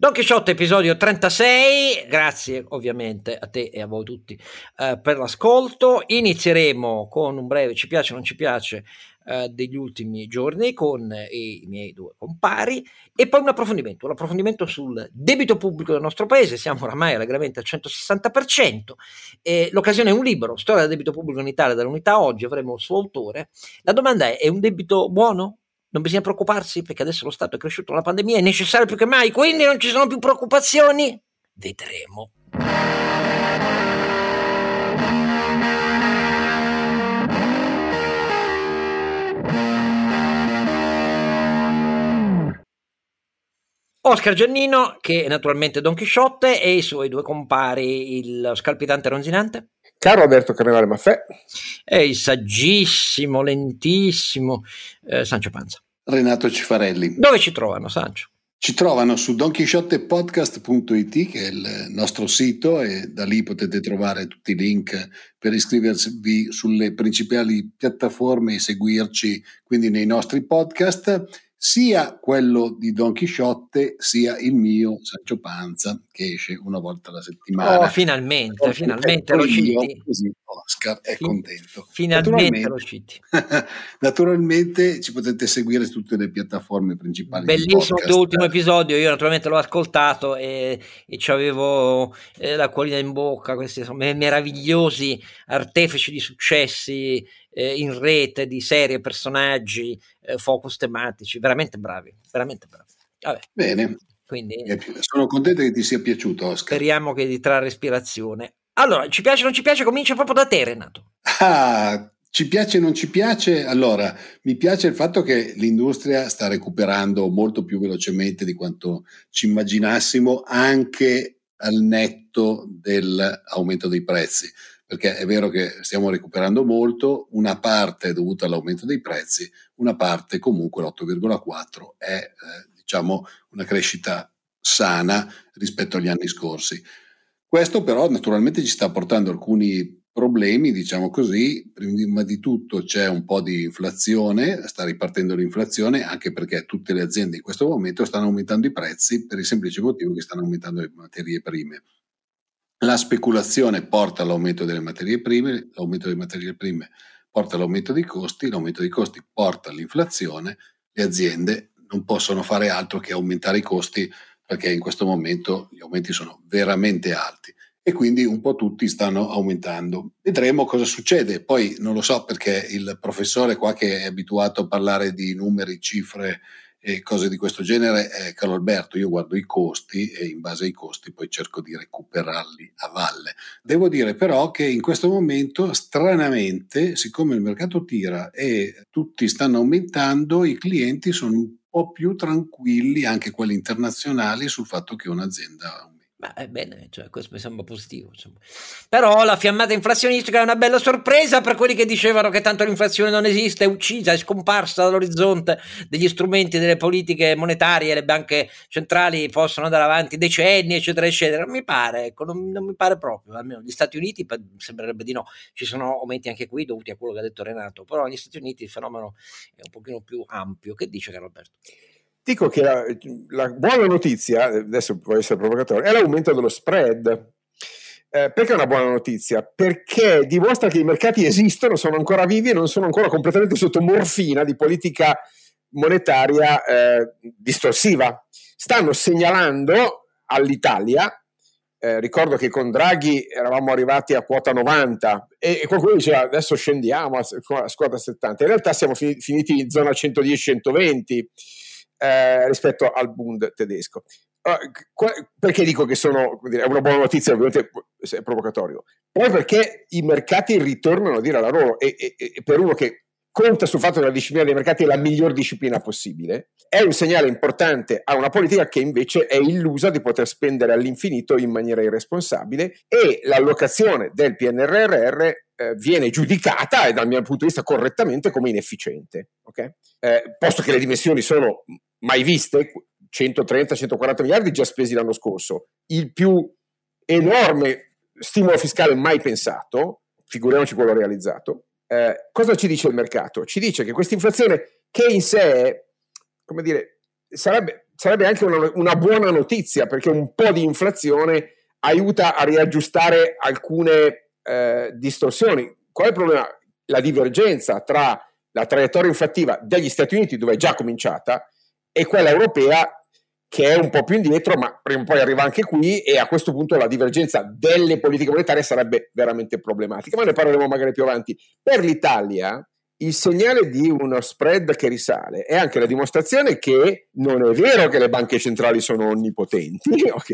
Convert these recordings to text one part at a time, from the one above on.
Don Chisciotte, episodio 36, grazie ovviamente a te e a voi tutti eh, per l'ascolto. Inizieremo con un breve ci piace o non ci piace eh, degli ultimi giorni con eh, i miei due compari e poi un approfondimento, un approfondimento sul debito pubblico del nostro paese, siamo oramai allegramente al 160%, e l'occasione è un libro, Storia del debito pubblico in Italia dall'unità oggi, avremo il suo autore. La domanda è, è un debito buono? Non bisogna preoccuparsi perché adesso lo Stato è cresciuto, la pandemia è necessaria più che mai, quindi non ci sono più preoccupazioni? Vedremo. Oscar Giannino, che è naturalmente Don Chisciotte, e i suoi due compari, il scalpitante ronzinante. Caro Alberto Carnevale Maffè. E il saggissimo, lentissimo eh, Sancio Panza. Renato Cifarelli. Dove ci trovano, Sancio? Ci trovano su donchisciottepodcast.it che è il nostro sito e da lì potete trovare tutti i link per iscrivervi sulle principali piattaforme e seguirci quindi nei nostri podcast sia quello di Don Chisciotte sia il mio Sancio Panza che esce una volta alla settimana. Oh, finalmente, oh, finalmente lo citi. Così Oscar è fin- contento. Finalmente lo citi. naturalmente ci potete seguire su tutte le piattaforme principali. Bellissimo l'ultimo episodio, io naturalmente l'ho ascoltato e, e avevo eh, la colina in bocca, questi insomma, meravigliosi artefici di successi eh, in rete di serie, personaggi, eh, focus tematici, veramente bravi, veramente bravi. Vabbè. Bene. Quindi, sono contento che ti sia piaciuto, Oscar. Speriamo che ti trarre ispirazione. Allora, ci piace o non ci piace? Comincia proprio da te, Renato. Ah, ci piace o non ci piace? Allora, mi piace il fatto che l'industria sta recuperando molto più velocemente di quanto ci immaginassimo, anche al netto dell'aumento dei prezzi perché è vero che stiamo recuperando molto, una parte è dovuta all'aumento dei prezzi, una parte comunque l'8,4 è eh, diciamo una crescita sana rispetto agli anni scorsi. Questo però naturalmente ci sta portando alcuni problemi, diciamo così, prima di tutto c'è un po' di inflazione, sta ripartendo l'inflazione anche perché tutte le aziende in questo momento stanno aumentando i prezzi per il semplice motivo che stanno aumentando le materie prime. La speculazione porta all'aumento delle materie prime, l'aumento delle materie prime porta all'aumento dei costi, l'aumento dei costi porta all'inflazione, le aziende non possono fare altro che aumentare i costi perché in questo momento gli aumenti sono veramente alti e quindi un po' tutti stanno aumentando. Vedremo cosa succede. Poi non lo so perché il professore qua che è abituato a parlare di numeri, cifre e cose di questo genere, eh, Carlo Alberto, io guardo i costi e in base ai costi poi cerco di recuperarli a valle. Devo dire però che in questo momento, stranamente, siccome il mercato tira e tutti stanno aumentando, i clienti sono un po' più tranquilli, anche quelli internazionali, sul fatto che un'azienda ma è bene, cioè, questo mi sembra positivo. Insomma. Però la fiammata inflazionistica è una bella sorpresa per quelli che dicevano che tanto l'inflazione non esiste, è uccisa, è scomparsa dall'orizzonte degli strumenti delle politiche monetarie, le banche centrali possono andare avanti decenni, eccetera, eccetera. Non mi pare, ecco, non, non mi pare proprio. Almeno gli Stati Uniti sembrerebbe di no. Ci sono aumenti anche qui dovuti a quello che ha detto Renato, però negli Stati Uniti il fenomeno è un pochino più ampio. Che dice Carlo Alberto? Dico che la, la buona notizia, adesso può essere provocatorio, è l'aumento dello spread. Eh, perché è una buona notizia? Perché dimostra che i mercati esistono, sono ancora vivi e non sono ancora completamente sotto morfina di politica monetaria eh, distorsiva. Stanno segnalando all'Italia, eh, ricordo che con Draghi eravamo arrivati a quota 90 e, e qualcuno diceva adesso scendiamo a, a quota 70, in realtà siamo fi- finiti in zona 110-120 eh, rispetto al Bund tedesco. Uh, perché dico che sono, è una buona notizia, ovviamente è provocatorio? Poi perché i mercati ritornano a dire la loro e, e, e per uno che conta sul fatto che la disciplina dei mercati è la miglior disciplina possibile, è un segnale importante a una politica che invece è illusa di poter spendere all'infinito in maniera irresponsabile e l'allocazione del PNRR eh, viene giudicata, e dal mio punto di vista correttamente, come inefficiente. Okay? Eh, posto che le dimensioni sono mai viste, 130-140 miliardi già spesi l'anno scorso, il più enorme stimolo fiscale mai pensato, figuriamoci quello realizzato, eh, cosa ci dice il mercato? Ci dice che questa inflazione, che in sé, come dire, sarebbe, sarebbe anche una, una buona notizia perché un po' di inflazione aiuta a riaggiustare alcune eh, distorsioni. Qual è il problema? La divergenza tra la traiettoria inflattiva degli Stati Uniti, dove è già cominciata, e quella europea, che è un po' più indietro, ma prima o poi arriva anche qui, e a questo punto la divergenza delle politiche monetarie sarebbe veramente problematica. Ma ne parleremo magari più avanti. Per l'Italia, il segnale di uno spread che risale è anche la dimostrazione che non è vero che le banche centrali sono onnipotenti, ok?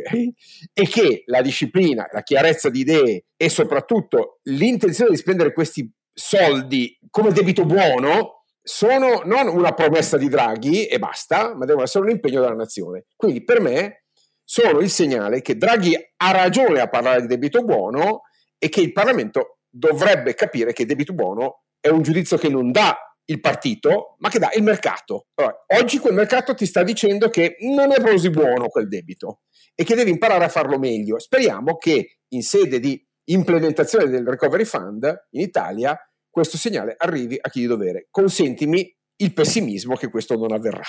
E che la disciplina, la chiarezza di idee e soprattutto l'intenzione di spendere questi soldi come debito buono sono non una promessa di Draghi e basta, ma devono essere un impegno della nazione. Quindi per me sono il segnale che Draghi ha ragione a parlare di debito buono e che il Parlamento dovrebbe capire che debito buono è un giudizio che non dà il partito, ma che dà il mercato. Allora, oggi quel mercato ti sta dicendo che non è così buono quel debito e che devi imparare a farlo meglio. Speriamo che in sede di implementazione del Recovery Fund in Italia questo segnale arrivi a chi di dovere. Consentimi il pessimismo che questo non avverrà.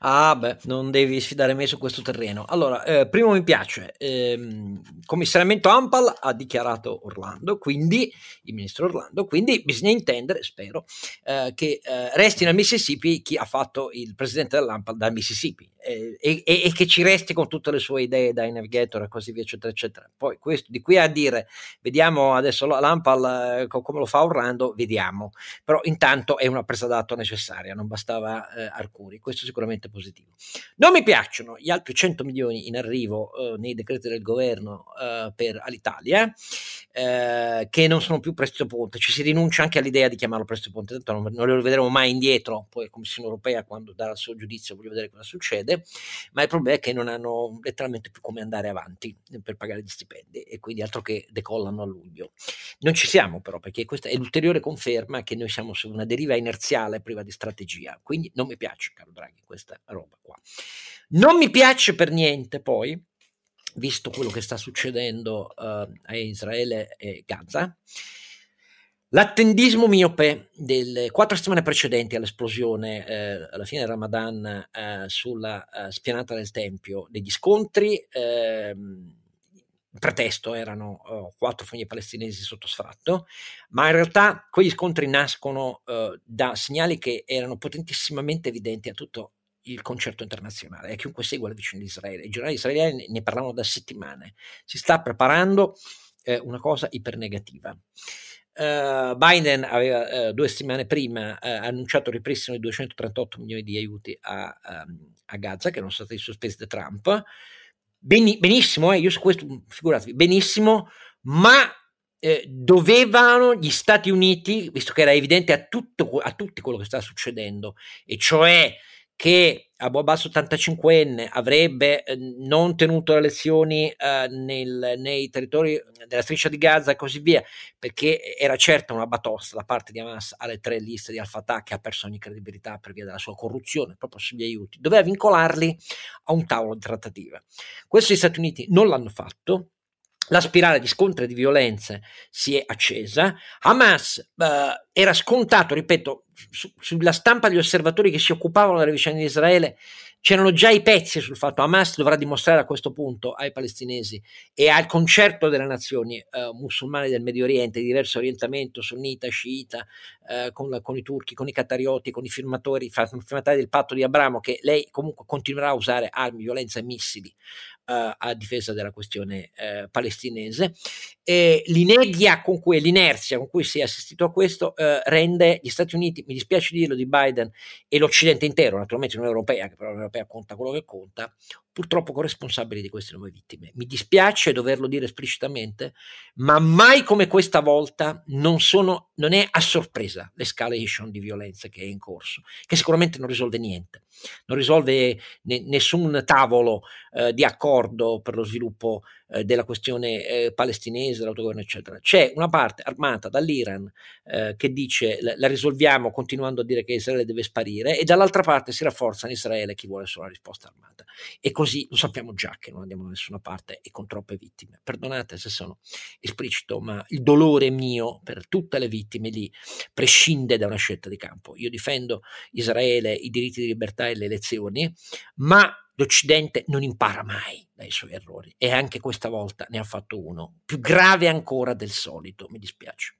Ah, beh, non devi sfidare me su questo terreno. Allora, eh, primo mi piace, ehm, commissariamento Ampal ha dichiarato Orlando, quindi il ministro Orlando, quindi bisogna intendere, spero, eh, che eh, resti nel Mississippi chi ha fatto il presidente dell'Ampal dal Mississippi e, e, e, che ci resti con tutte le sue idee dai navigator e così via, eccetera, eccetera. Poi questo, di qui a dire, vediamo adesso l'Ampal eh, come lo fa Orlando, vediamo, però intanto è una presa d'atto necessaria non bastava eh, Arcuri, questo sicuramente positivo. Non mi piacciono gli altri 100 milioni in arrivo eh, nei decreti del governo eh, per Alitalia, eh, che non sono più prestito ponte, ci si rinuncia anche all'idea di chiamarlo prestito ponte, tanto non, non lo vedremo mai indietro, poi la Commissione europea quando darà il suo giudizio voglio vedere cosa succede, ma il problema è che non hanno letteralmente più come andare avanti per pagare gli stipendi e quindi altro che decollano a luglio. Non ci siamo però perché questa è l'ulteriore conferma che noi siamo su una deriva inerziale priva di strategia. Quindi non mi piace, caro Draghi, questa roba qua. Non mi piace per niente poi, visto quello che sta succedendo uh, a Israele e Gaza, L'attendismo miope delle quattro settimane precedenti all'esplosione, eh, alla fine del Ramadan, eh, sulla eh, spianata del Tempio, degli scontri, ehm, il pretesto erano uh, quattro famiglie palestinesi sotto sfratto, ma in realtà quegli scontri nascono uh, da segnali che erano potentissimamente evidenti a tutto il concerto internazionale, a chiunque segua la vicenda di Israele. I giornali israeliani ne parlavano da settimane. Si sta preparando eh, una cosa ipernegativa. Uh, Biden aveva uh, due settimane prima uh, annunciato il ripristino di 238 milioni di aiuti a, um, a Gaza, che erano stati sospesi da Trump. Benissimo, eh, io su questo, figuratevi, benissimo, ma eh, dovevano gli Stati Uniti, visto che era evidente a, tutto, a tutti quello che stava succedendo, e cioè che Abu Abbas 85enne avrebbe eh, non tenuto le elezioni eh, nel, nei territori della striscia di Gaza e così via, perché era certa una batosta da parte di Hamas alle tre liste di Al-Fatah che ha perso ogni credibilità per via della sua corruzione proprio sugli aiuti, doveva vincolarli a un tavolo di trattativa. Questo gli Stati Uniti non l'hanno fatto, la spirale di scontri e di violenze si è accesa. Hamas eh, era scontato, ripeto, su, sulla stampa degli osservatori che si occupavano della vicenda di Israele c'erano già i pezzi sul fatto che Hamas dovrà dimostrare a questo punto ai palestinesi e al concerto delle nazioni eh, musulmane del Medio Oriente di diverso orientamento, sunnita, sciita, eh, con, con, i turchi, con i catarioti, con i firmatori, firmatari del patto di Abramo, che lei comunque continuerà a usare armi, violenza e missili uh, a difesa della questione uh, palestinese. E l'inedia con cui, l'inerzia con cui si è assistito a questo uh, rende gli Stati Uniti, mi dispiace dirlo, di Biden e l'Occidente intero, naturalmente l'Unione Europea, che però l'Unione Europea conta quello che conta, purtroppo corresponsabili di queste nuove vittime. Mi dispiace doverlo dire esplicitamente, ma mai come questa volta non, sono, non è a sorpresa l'escalation di violenza che è in corso, che sicuramente non risolve niente, non risolve ne, nessun tavolo eh, di accordo per lo sviluppo eh, della questione eh, palestinese, dell'autogoverno, eccetera. C'è una parte armata dall'Iran eh, che dice la, la, risolviamo continuando a dire che Israele deve sparire e dall'altra parte si rafforza in Israele chi vuole solo la risposta armata. E così lo sappiamo già che non andiamo da nessuna parte e con troppe vittime. Perdonate se sono esplicito, ma il dolore mio per tutte le vittime lì prescinde da una scelta di campo. Io difendo Israele, i diritti di libertà e le elezioni, ma l'Occidente non impara mai dai suoi errori e anche questa volta ne ha fatto uno, più grave ancora del solito, mi dispiace.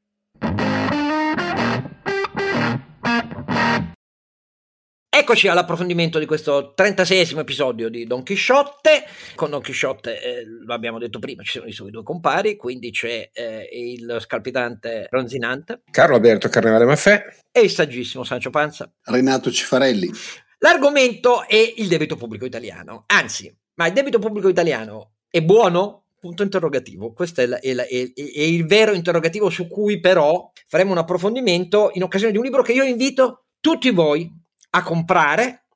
Eccoci all'approfondimento di questo 36 episodio di Don Chisciotte. Con Don Chisciotte, eh, lo abbiamo detto prima, ci sono i suoi due compari, quindi c'è eh, il scalpitante Ronzinante. Carlo Alberto Carnevale Maffè. E il saggissimo Sancio Panza. Renato Cifarelli. L'argomento è il debito pubblico italiano. Anzi, ma il debito pubblico italiano è buono? Punto interrogativo. Questo è, la, è, la, è, è, il vero interrogativo su cui però faremo un approfondimento in occasione di un libro che io invito tutti voi a comprare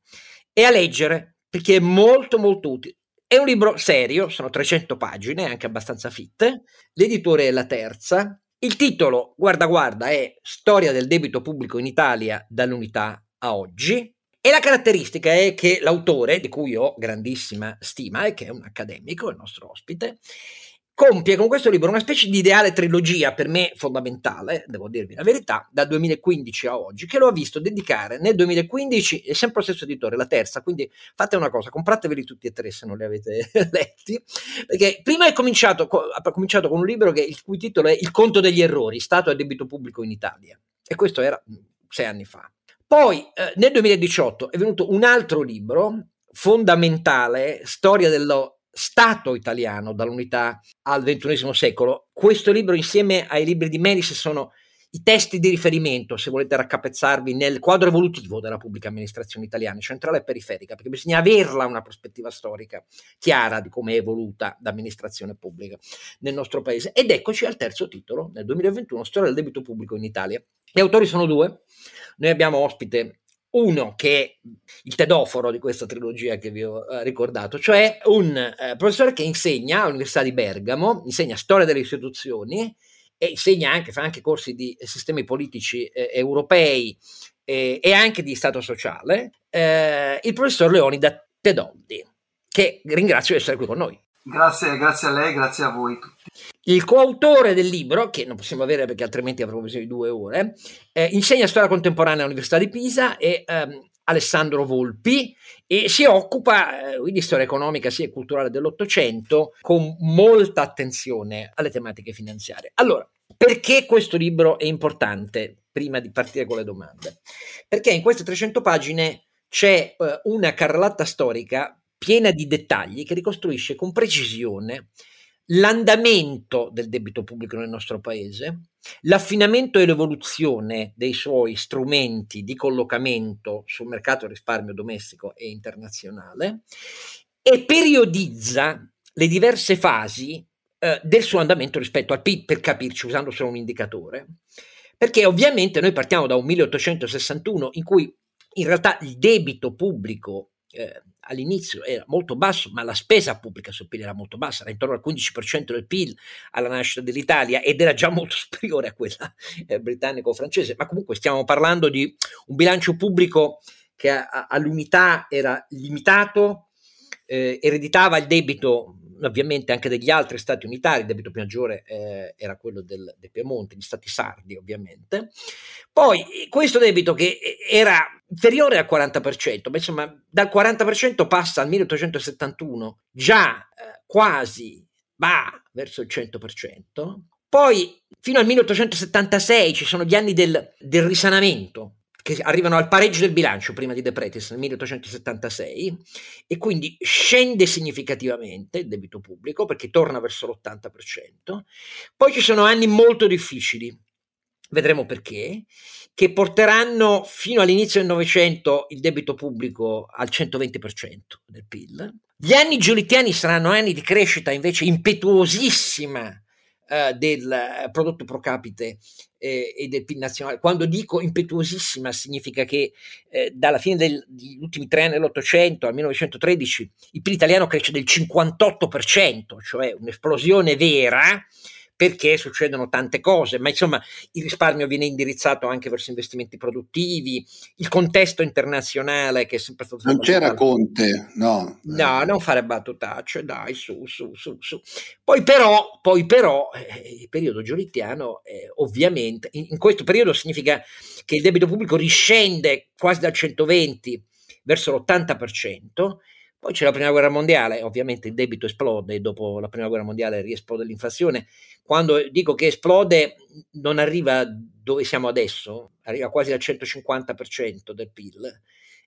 e a leggere perché è molto molto utile. È un libro serio, sono 300 pagine, anche abbastanza fitte. L'editore è la terza. Il titolo, guarda guarda, è Storia del debito pubblico in Italia dall'unità a oggi. E la caratteristica è che l'autore, di cui ho grandissima stima e che è un accademico, il nostro ospite, compie con questo libro una specie di ideale trilogia per me fondamentale, devo dirvi la verità, dal 2015 a oggi, che lo ha visto dedicare nel 2015, è sempre lo stesso editore, la terza, quindi fate una cosa, comprateveli tutti e tre se non li avete letti, perché prima è cominciato, ha cominciato con un libro che, il cui titolo è Il conto degli errori, Stato e debito pubblico in Italia, e questo era sei anni fa. Poi eh, nel 2018 è venuto un altro libro fondamentale, Storia dello Stato italiano dall'unità al XXI secolo. Questo libro insieme ai libri di Melis sono i testi di riferimento, se volete raccapezzarvi, nel quadro evolutivo della pubblica amministrazione italiana, centrale e periferica, perché bisogna averla una prospettiva storica chiara di come è evoluta l'amministrazione pubblica nel nostro paese. Ed eccoci al terzo titolo, nel 2021, Storia del debito pubblico in Italia. Gli autori sono due. Noi abbiamo ospite uno che è il tedoforo di questa trilogia che vi ho eh, ricordato, cioè un eh, professore che insegna all'Università di Bergamo, insegna storia delle istituzioni e insegna anche, fa anche corsi di sistemi politici eh, europei e anche di Stato sociale, eh, il professor Leonida Tedoldi, che ringrazio di essere qui con noi. Grazie, grazie a lei, grazie a voi tutti. Il coautore del libro, che non possiamo avere perché altrimenti avremo bisogno di due ore, eh, insegna storia contemporanea all'Università di Pisa e ehm, Alessandro Volpi e si occupa eh, di storia economica sia culturale dell'Ottocento con molta attenzione alle tematiche finanziarie. Allora, perché questo libro è importante? Prima di partire con le domande. Perché in queste 300 pagine c'è eh, una carrellata storica piena di dettagli che ricostruisce con precisione l'andamento del debito pubblico nel nostro paese, l'affinamento e l'evoluzione dei suoi strumenti di collocamento sul mercato risparmio domestico e internazionale e periodizza le diverse fasi eh, del suo andamento rispetto al PIL, per capirci, usando solo un indicatore, perché ovviamente noi partiamo da un 1861 in cui in realtà il debito pubblico eh, all'inizio era molto basso, ma la spesa pubblica sul PIL era molto bassa, era intorno al 15% del PIL alla nascita dell'Italia ed era già molto superiore a quella eh, britannico-francese, ma comunque stiamo parlando di un bilancio pubblico che a, a, all'unità era limitato, eh, ereditava il debito ovviamente anche degli altri stati unitari, il debito maggiore eh, era quello del, del, Piemonte, gli stati sardi ovviamente. Poi questo debito che era inferiore al 40%, ma insomma dal 40% passa al 1871, già eh, quasi va verso il 100%. Poi fino al 1876 ci sono gli anni del, del risanamento, che arrivano al pareggio del bilancio prima di De Pretis nel 1876 e quindi scende significativamente il debito pubblico perché torna verso l'80%. Poi ci sono anni molto difficili, vedremo perché, che porteranno fino all'inizio del Novecento il debito pubblico al 120% del PIL. Gli anni giolittiani saranno anni di crescita invece impetuosissima eh, del prodotto pro capite eh, e del PIL nazionale. Quando dico impetuosissima significa che eh, dalla fine del, degli ultimi tre anni dell'Ottocento al 1913 il PIL italiano cresce del 58%, cioè un'esplosione vera perché succedono tante cose, ma insomma il risparmio viene indirizzato anche verso investimenti produttivi, il contesto internazionale che è sempre stato... Non c'era Conte, no. No, non fare battutacce, dai, su, su, su, su. Poi però, poi però eh, il periodo giolittiano eh, ovviamente, in, in questo periodo significa che il debito pubblico riscende quasi dal 120 verso l'80%, Poi c'è la prima guerra mondiale, ovviamente il debito esplode, dopo la prima guerra mondiale riesplode l'inflazione. Quando dico che esplode non arriva dove siamo adesso, arriva quasi al 150% del PIL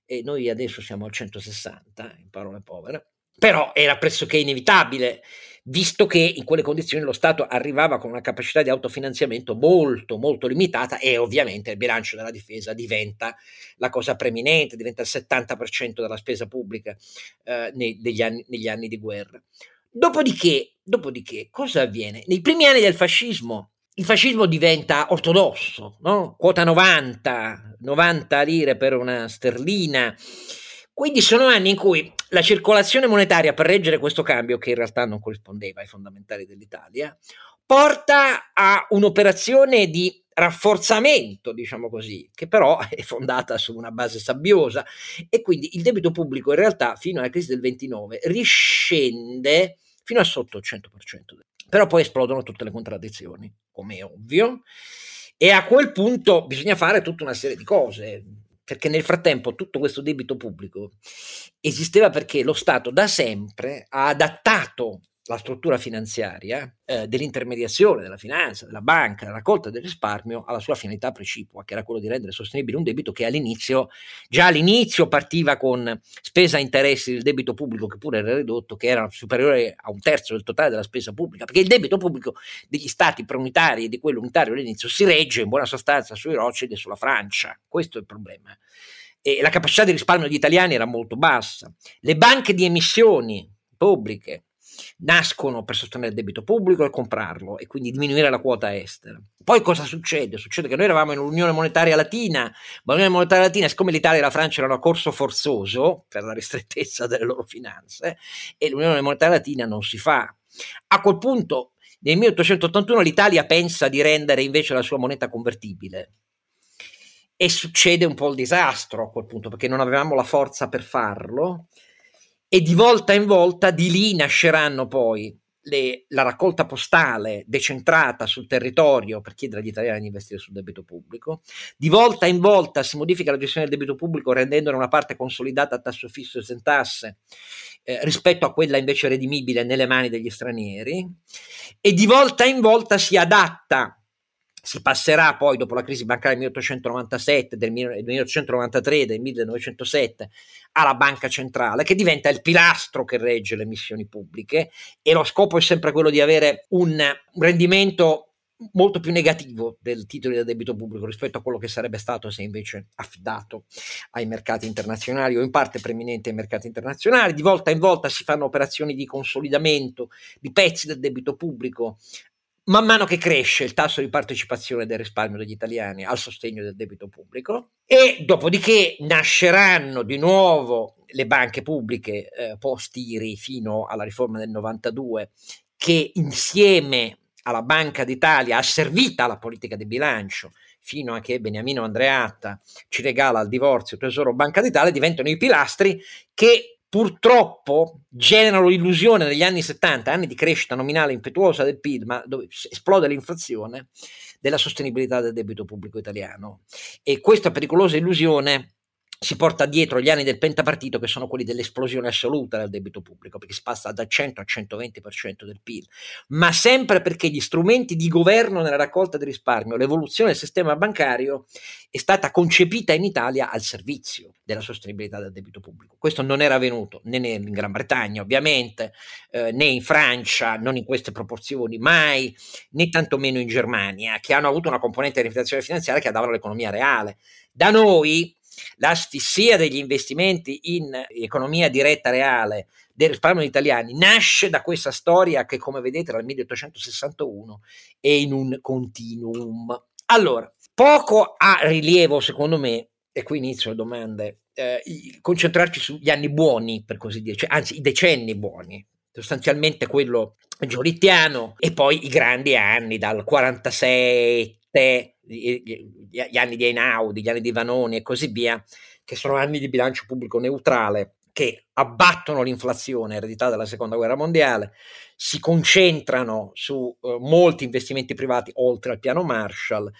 e noi adesso siamo al 160, in parole povere. Però era pressoché inevitabile, visto che in quelle condizioni lo Stato arrivava con una capacità di autofinanziamento molto, molto limitata e ovviamente il bilancio della difesa diventa la cosa preminente, diventa il 70% della spesa pubblica eh, negli, anni, negli anni di guerra. Dopodiché, dopodiché, cosa avviene? Nei primi anni del fascismo, il fascismo diventa ortodosso, no? quota 90, 90 lire per una sterlina, quindi sono anni in cui la circolazione monetaria per reggere questo cambio, che in realtà non corrispondeva ai fondamentali dell'Italia, porta a un'operazione di rafforzamento, diciamo così, che però è fondata su una base sabbiosa. E quindi il debito pubblico in realtà fino alla crisi del 29 riscende fino a sotto il 100%. Però poi esplodono tutte le contraddizioni, come è ovvio, e a quel punto bisogna fare tutta una serie di cose perché nel frattempo tutto questo debito pubblico esisteva perché lo Stato da sempre ha adattato la struttura finanziaria eh, dell'intermediazione, della finanza, della banca, della raccolta del risparmio alla sua finalità precipua, che era quello di rendere sostenibile un debito che all'inizio, già all'inizio partiva con spesa a interessi del debito pubblico, che pure era ridotto, che era superiore a un terzo del totale della spesa pubblica, perché il debito pubblico degli stati preunitari e di quello unitario all'inizio si regge in buona sostanza sui Rothschild e sulla Francia. Questo è il problema. E la capacità di risparmio degli italiani era molto bassa. Le banche di emissioni pubbliche nascono per sostenere il debito pubblico e comprarlo e quindi diminuire la quota estera. Poi cosa succede? Succede che noi eravamo in un'unione monetaria latina, ma l'unione monetaria latina, siccome l'Italia e la Francia erano a corso forzoso per la ristrettezza delle loro finanze, e l'unione monetaria latina non si fa. A quel punto, nel 1881, l'Italia pensa di rendere invece la sua moneta convertibile. E succede un po' il disastro a quel punto, perché non avevamo la forza per farlo e di volta in volta di lì nasceranno poi le, la raccolta postale decentrata sul territorio per chiedere agli italiani di investire sul debito pubblico. Di volta in volta si modifica la gestione del debito pubblico rendendola una parte consolidata a tasso fisso e senza tasse eh, rispetto a quella invece redimibile nelle mani degli stranieri e di volta in volta si adatta si passerà poi dopo la crisi bancaria del 1897, del 1893, del 1907 alla banca centrale che diventa il pilastro che regge le emissioni pubbliche e lo scopo è sempre quello di avere un rendimento molto più negativo del titolo del debito pubblico rispetto a quello che sarebbe stato se invece affidato ai mercati internazionali o in parte preminente ai mercati internazionali. Di volta in volta si fanno operazioni di consolidamento di pezzi del debito pubblico man mano che cresce il tasso di partecipazione del risparmio degli italiani al sostegno del debito pubblico e dopodiché nasceranno di nuovo le banche pubbliche eh, post-IRI fino alla riforma del 92 che insieme alla Banca d'Italia ha servita la politica di bilancio fino a che Beniamino Andreatta ci regala il divorzio Tesoro Banca d'Italia diventano i pilastri che purtroppo generano l'illusione negli anni 70, anni di crescita nominale impetuosa del PIL, ma dove esplode l'inflazione, della sostenibilità del debito pubblico italiano. E questa pericolosa illusione si porta dietro gli anni del pentapartito che sono quelli dell'esplosione assoluta del debito pubblico, perché si passa da 100 a 120% del PIL, ma sempre perché gli strumenti di governo nella raccolta di risparmio, l'evoluzione del sistema bancario è stata concepita in Italia al servizio della sostenibilità del debito pubblico. Questo non era avvenuto né in Gran Bretagna, ovviamente, eh, né in Francia, non in queste proporzioni mai, né tantomeno in Germania, che hanno avuto una componente di inflazione finanziaria che andava all'economia reale. Da noi l'asfissia degli investimenti in economia diretta reale del risparmio degli italiani nasce da questa storia che, come vedete, dal 1861 è in un continuum. Allora, poco ha rilievo, secondo me, e qui inizio le domande, eh, concentrarci sugli anni buoni, per così dire, cioè, anzi i decenni buoni, sostanzialmente quello giolittiano e poi i grandi anni dal 47 gli anni di Einaudi, gli anni di Vanoni e così via, che sono anni di bilancio pubblico neutrale che abbattono l'inflazione ereditata dalla seconda guerra mondiale, si concentrano su uh, molti investimenti privati oltre al piano Marshall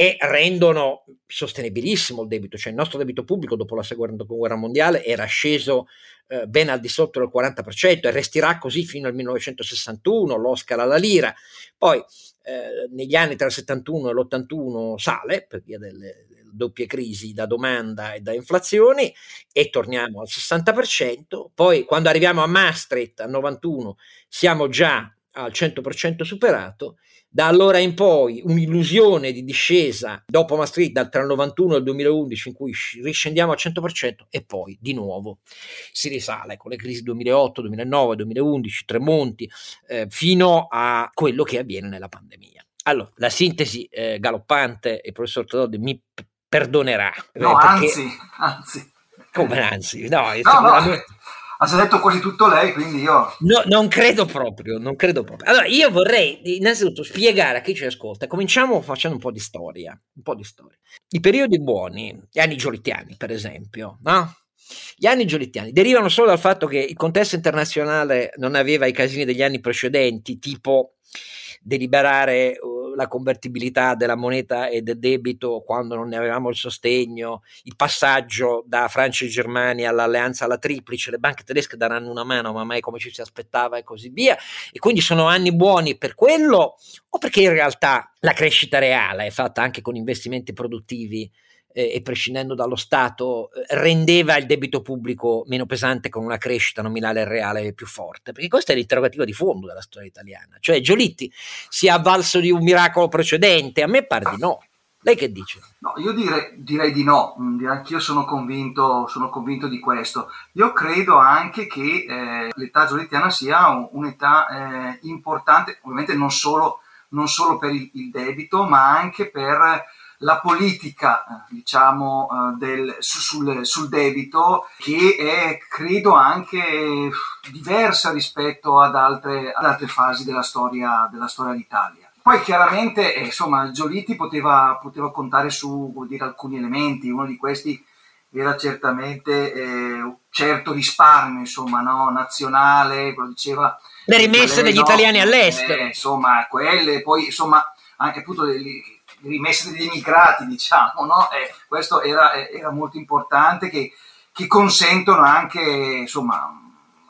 e rendono sostenibilissimo il debito, cioè il nostro debito pubblico dopo la seconda guerra mondiale era sceso eh, ben al di sotto del 40% e resterà così fino al 1961, l'Oscar alla lira, poi eh, negli anni tra il 71 e l'81 sale per via delle, doppie crisi da domanda e da inflazioni e torniamo al 60%, poi quando arriviamo a Maastricht al 91 siamo già al 100% superato da allora in poi un'illusione di discesa dopo Maastricht tra il 91 e il 2011 in cui riscendiamo al 100% e poi di nuovo si risale con le crisi 2008, 2009, 2011, Tremonti eh, fino a quello che avviene nella pandemia. Allora, la sintesi eh, galoppante, il professor Tododi mi p- perdonerà. No, eh, anzi, anzi. Come anzi? No, no, no ha già detto quasi tutto lei, quindi io... No, non credo proprio, non credo proprio. Allora, io vorrei innanzitutto spiegare a chi ci ascolta, cominciamo facendo un po' di storia, un po' di storia. I periodi buoni, gli anni giolittiani, per esempio, no? Gli anni giolittiani derivano solo dal fatto che il contesto internazionale non aveva i casini degli anni precedenti, tipo deliberare uh, la convertibilità della moneta e del debito quando non ne avevamo il sostegno, il passaggio da Francia e Germania all'alleanza alla triplice, le banche tedesche daranno una mano, ma mai come ci si aspettava e così via. E quindi sono anni buoni per quello o perché in realtà la crescita reale è fatta anche con investimenti produttivi eh, e prescindendo dallo Stato eh, rendeva il debito pubblico meno pesante con una crescita nominale reale più forte? Perché questo è l'interrogativo di fondo della storia italiana. Cioè Giolitti si è avvalso di un miracolo precedente? A me pare di no. Lei che dice? No, io direi, direi di no, mm, anch'io sono convinto, sono convinto, di questo. Io credo anche che eh, l'età giolittiana sia un'età eh, importante, ovviamente non solo, non solo per il, il, debito, ma anche per la politica eh, diciamo, eh, del, sul, sul, debito che è credo anche diversa rispetto ad altre, ad altre fasi della storia, della storia d'Italia. Poi chiaramente eh, insomma, Giolitti poteva, poteva contare su dire, alcuni elementi, uno di questi era certamente eh, certo risparmio insomma, no? nazionale, lo diceva. Le rimesse degli no, italiani all'estero. Eh, insomma, quelle, poi insomma anche appunto rimesse degli immigrati, diciamo, no? Eh, questo era, era, molto importante che, che consentono anche, insomma,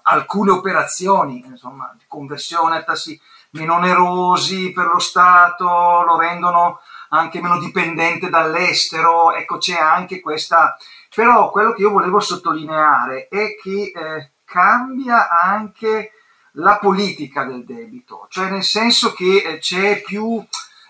alcune operazioni, insomma, di conversione a tassi meno onerosi per lo Stato, lo rendono anche meno dipendente dall'estero, ecco c'è anche questa, però quello che io volevo sottolineare è che eh, cambia anche la politica del debito, cioè nel senso che eh, c'è più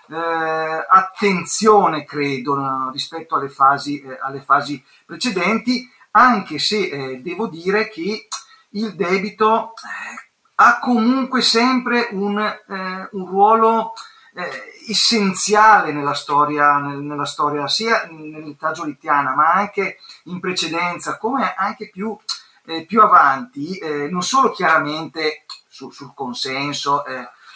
eh, attenzione, credo, rispetto alle fasi, eh, alle fasi, precedenti, anche se eh, devo dire che il debito eh, ha comunque sempre un, eh, un ruolo eh, essenziale nella storia, nel, nella storia, sia nell'età giolittiana, ma anche in precedenza, come anche più, più avanti, non solo chiaramente su, sul consenso,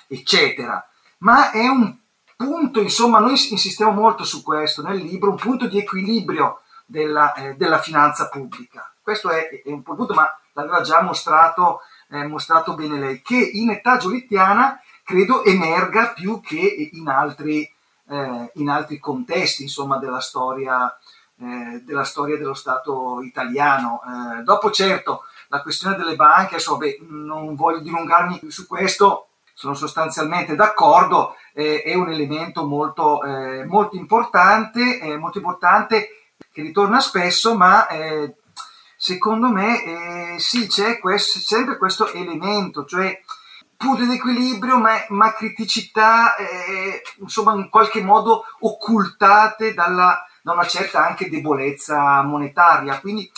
eccetera, ma è un punto, insomma, noi insistiamo molto su questo nel libro, un punto di equilibrio della, eh, della finanza pubblica. Questo è, è, un punto, ma l'aveva già mostrato, eh, mostrato bene lei, che in età giolittiana credo emerga più che in altri, eh, in altri contesti, insomma, della storia, eh, della storia dello Stato italiano. Eh, dopo, certo, la questione delle banche, adesso, beh, non voglio dilungarmi su questo, sono sostanzialmente d'accordo, eh, è un elemento molto, eh, molto, importante, eh, molto importante che ritorna spesso, ma eh, secondo me eh, sì, c'è questo, sempre questo elemento, cioè punto di equilibrio, ma, ma criticità, eh, insomma, in qualche modo occultate dalla, da una certa anche debolezza monetaria. Quindi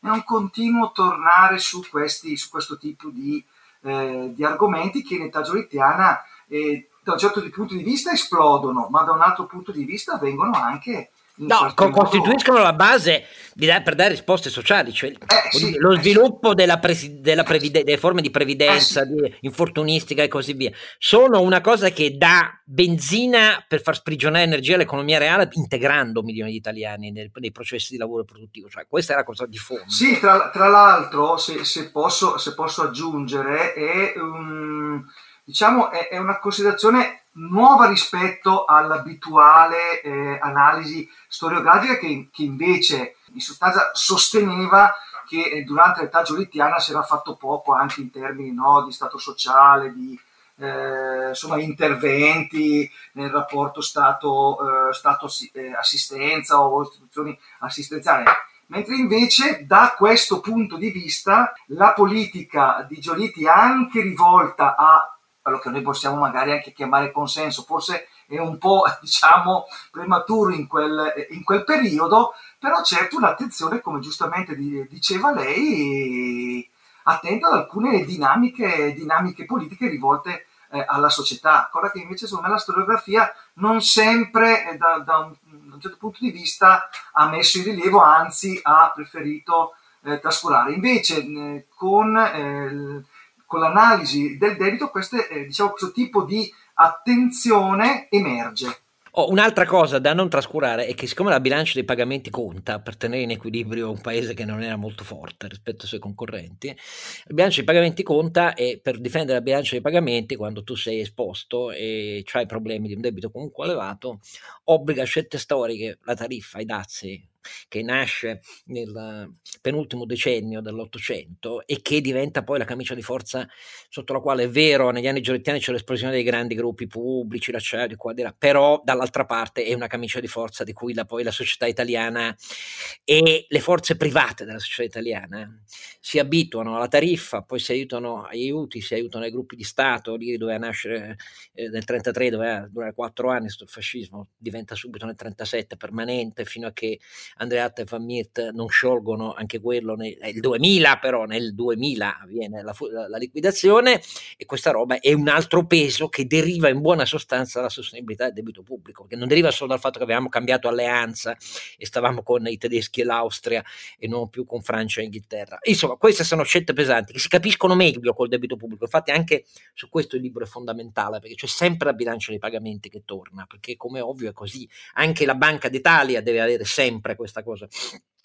è un continuo tornare su, questi, su questo tipo di, di argomenti che in età giolittiana eh, da un certo punto di vista esplodono, ma da un altro punto di vista vengono anche No, costituiscono la base da, per dare risposte sociali, cioè eh, sì, lo eh, sviluppo sì. della presi, della previde, delle forme di previdenza, eh, sì. di infortunistica e così via, sono una cosa che dà benzina per far sprigionare energia all'economia reale integrando milioni di italiani nei, nei processi di lavoro produttivo, cioè questa è la cosa di fondo. Sì, tra, tra l'altro, se, se, posso, se, posso, aggiungere, è, um, diciamo, è, è una considerazione nuova rispetto all'abituale eh, analisi storiografica che, che, invece in sostanza sosteneva che eh, durante l'età giolittiana si era fatto poco anche in termini no, di stato sociale, di eh, insomma, interventi nel rapporto Stato, eh, stato eh, assistenza o istituzioni assistenziali. Mentre invece da questo punto di vista la politica di Giolitti anche rivolta a quello che noi possiamo magari anche chiamare consenso, forse è un po' diciamo prematuro in quel, in quel periodo, però certo un'attenzione, come giustamente diceva lei, attenta ad alcune dinamiche, dinamiche politiche rivolte eh, alla società, cosa che invece secondo me la storiografia non sempre eh, da, da, un, da, un, certo punto di vista ha messo in rilievo, anzi ha preferito eh, trascurare. Invece eh, con eh, con l'analisi del debito queste, eh, diciamo, questo tipo di attenzione emerge. Oh, un'altra cosa da non trascurare è che siccome la bilancia dei pagamenti conta per tenere in equilibrio un paese che non era molto forte rispetto ai suoi concorrenti, la bilancia dei pagamenti conta e per difendere la bilancia dei pagamenti quando tu sei esposto e hai problemi di un debito comunque elevato, obbliga scelte storiche, la tariffa, i dazi, che nasce nel penultimo decennio dell'Ottocento e che diventa poi la camicia di forza sotto la quale è vero negli anni giorrettiani c'è l'esplosione dei grandi gruppi pubblici, l'acciaio di qua di là, però dall'altra parte è una camicia di forza di cui la, poi la società italiana e le forze private della società italiana si abituano alla tariffa, poi si aiutano agli aiuti, si aiutano ai gruppi di Stato, lì doveva nascere eh, nel 33, doveva durare quattro anni il fascismo, diventa subito nel 37 permanente fino a che Andreatta e Van non sciolgono anche quello nel, nel 2000, però nel 2000 avviene la, la, la, liquidazione e questa roba è un altro peso che deriva in buona sostanza dalla sostenibilità del debito pubblico, che non deriva solo dal fatto che avevamo cambiato alleanza e stavamo con i tedeschi e l'Austria e non più con Francia e Inghilterra. Insomma, queste sono scelte pesanti che si capiscono meglio col debito pubblico. Infatti anche su questo il libro è fondamentale perché c'è sempre la bilancia dei pagamenti che torna, perché come ovvio è così. Anche la Banca d'Italia deve avere sempre questa cosa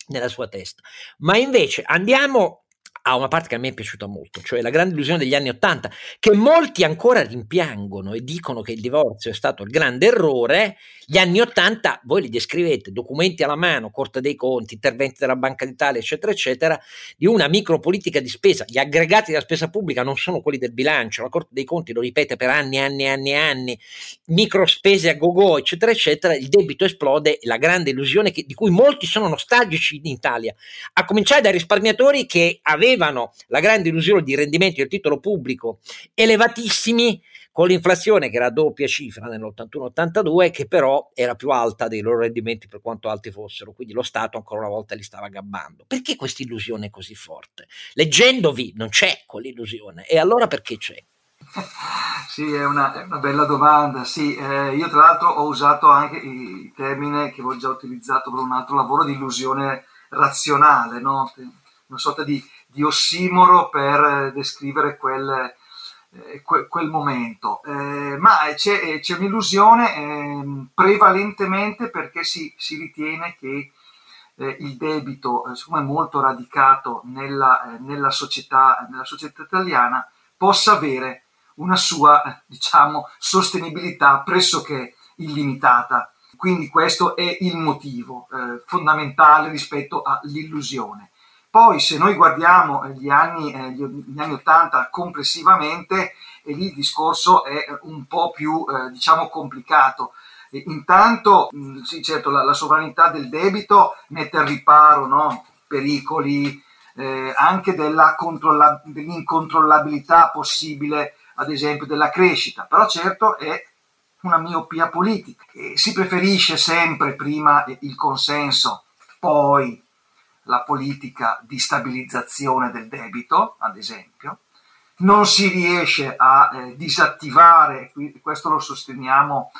nella sua testa. Ma invece andiamo a una parte che a me è piaciuta molto, cioè la grande illusione degli anni Ottanta, che molti ancora rimpiangono e dicono che il divorzio è stato il grande errore. Gli anni Ottanta, voi li descrivete, documenti alla mano, Corte dei Conti, interventi della Banca d'Italia, eccetera, eccetera, di una micropolitica di spesa. Gli aggregati della spesa pubblica non sono quelli del bilancio, la Corte dei Conti lo ripete per anni e anni e anni e anni, microspese a go-go, eccetera, eccetera, il debito esplode, la grande illusione che, di cui molti sono nostalgici in Italia, a cominciare dai risparmiatori che avevano avevano la grande illusione di rendimenti del titolo pubblico elevatissimi, con l'inflazione che era a doppia cifra nell'81-82, che però era più alta dei loro rendimenti per quanto alti fossero, quindi lo Stato ancora una volta li stava gabbando. Perché questa illusione così forte? Leggendovi non c'è quell'illusione, e allora perché c'è? Sì, è una, è una bella domanda. Sì, eh, io tra l'altro ho usato anche il termine che ho già utilizzato per un altro lavoro di illusione razionale, no? una sorta di di ossimoro per eh, descrivere quel, eh, quel momento. Eh, ma c'è, eh, c'è un'illusione eh, prevalentemente perché si, si ritiene che eh, il debito, siccome è molto radicato nella, nella, società, nella società italiana, possa avere una sua diciamo, sostenibilità pressoché illimitata. Quindi questo è il motivo fondamentale rispetto all'illusione. Poi se noi guardiamo eh, gli anni, eh, gli anni 80 complessivamente, e lì il discorso è un po' più eh, diciamo complicato. E intanto, mh, sì, certo, la, la, sovranità del debito mette al riparo no? pericoli eh, anche della controlla- dell'incontrollabilità possibile, ad esempio, della crescita, però certo è una miopia politica. E si preferisce sempre prima il consenso, poi la politica di stabilizzazione del debito, ad esempio, non si riesce a eh, disattivare, questo lo sosteniamo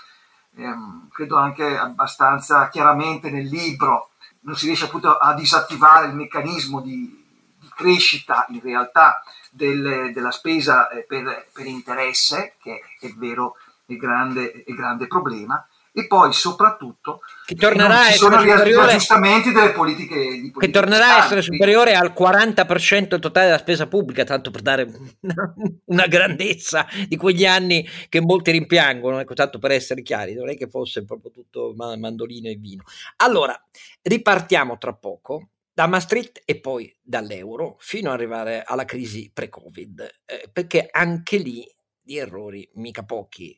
ehm, credo anche abbastanza chiaramente nel libro, non si riesce appunto a disattivare il meccanismo di, di crescita in realtà del, della spesa eh, per, per, interesse, che è vero e grande, grande problema, e poi soprattutto che tornerà a essere superiore aggiustamenti delle politiche di politica che tornerà a essere superiore al 40% del totale della spesa pubblica tanto per dare una grandezza di quegli anni che molti rimpiangono ecco tanto per essere chiari non è che fosse proprio tutto mandolino e vino. Allora ripartiamo tra poco da Maastricht e poi dall'euro fino ad arrivare alla crisi pre-Covid, eh, perché anche lì di errori mica pochi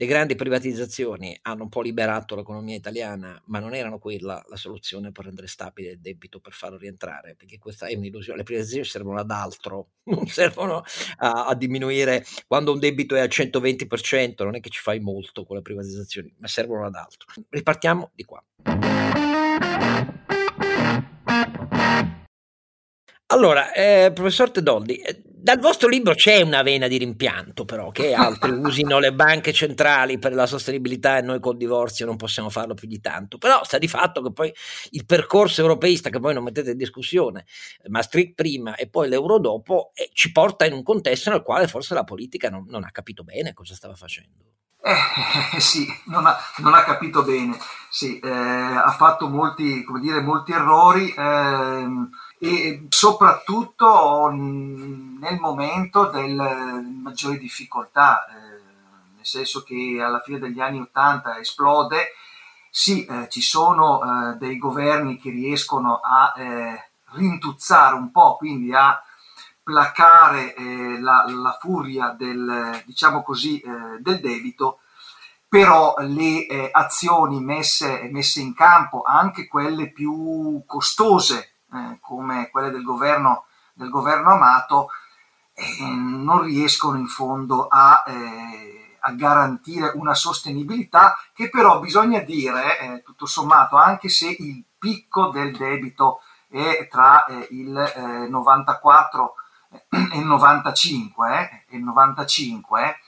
le grandi privatizzazioni hanno un po' liberato l'economia italiana, ma non erano quella la soluzione per rendere stabile il debito, per farlo rientrare, perché questa è un'illusione. Le privatizzazioni servono ad altro, non servono a, a diminuire. Quando un debito è al 120%, non è che ci fai molto con le privatizzazioni, ma servono ad altro. Ripartiamo di qua. Allora, eh, professor Tedoldi, eh, dal vostro libro c'è una vena di rimpianto, però, che altri usino le banche centrali per la sostenibilità e noi col divorzio non possiamo farlo più di tanto. Però sta di fatto che poi il percorso europeista, che voi non mettete in discussione, Maastricht prima e poi l'euro dopo, eh, ci porta in un contesto nel quale forse la politica non, non ha capito bene cosa stava facendo. Eh, sì, non ha, non ha, capito bene, sì, eh, ha fatto molti, dire, molti errori. Eh, e soprattutto nel momento delle maggiori difficoltà, eh, nel senso che alla fine degli anni 80 esplode, sì, eh, ci sono eh, dei governi che riescono a eh, rintuzzare un po', quindi a placare eh, la, la, furia del, diciamo così, eh, del debito, però le azioni messe, messe in campo, anche quelle più costose, eh, come quelle del governo, del governo Amato eh, non riescono in fondo a, eh, a, garantire una sostenibilità che però bisogna dire, eh, tutto sommato, anche se il picco del debito è tra eh, il 94 e il 95, il 95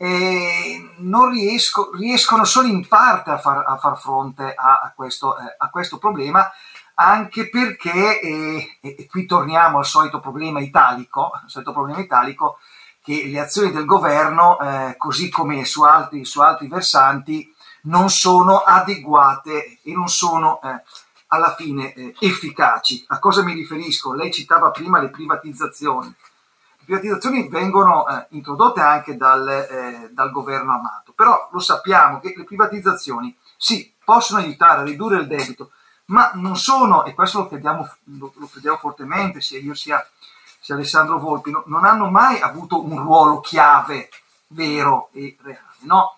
eh, non riesco, riescono solo in parte a far, a far fronte a, a, questo, eh, a, questo, problema, anche perché, eh, e qui torniamo al solito problema italico, al solito problema italico, che le azioni del governo, eh, così come su altri, su altri, versanti, non sono adeguate e non sono eh, alla fine eh, efficaci. A cosa mi riferisco? Lei citava prima le privatizzazioni. Le privatizzazioni vengono eh, introdotte anche dal, eh, dal governo Amato, però lo sappiamo che le privatizzazioni sì, possono aiutare a ridurre il debito, ma non sono, e questo lo crediamo, lo, lo crediamo fortemente, sia io sia, sia Alessandro Volpi, no, non hanno mai avuto un ruolo chiave, vero e reale, no?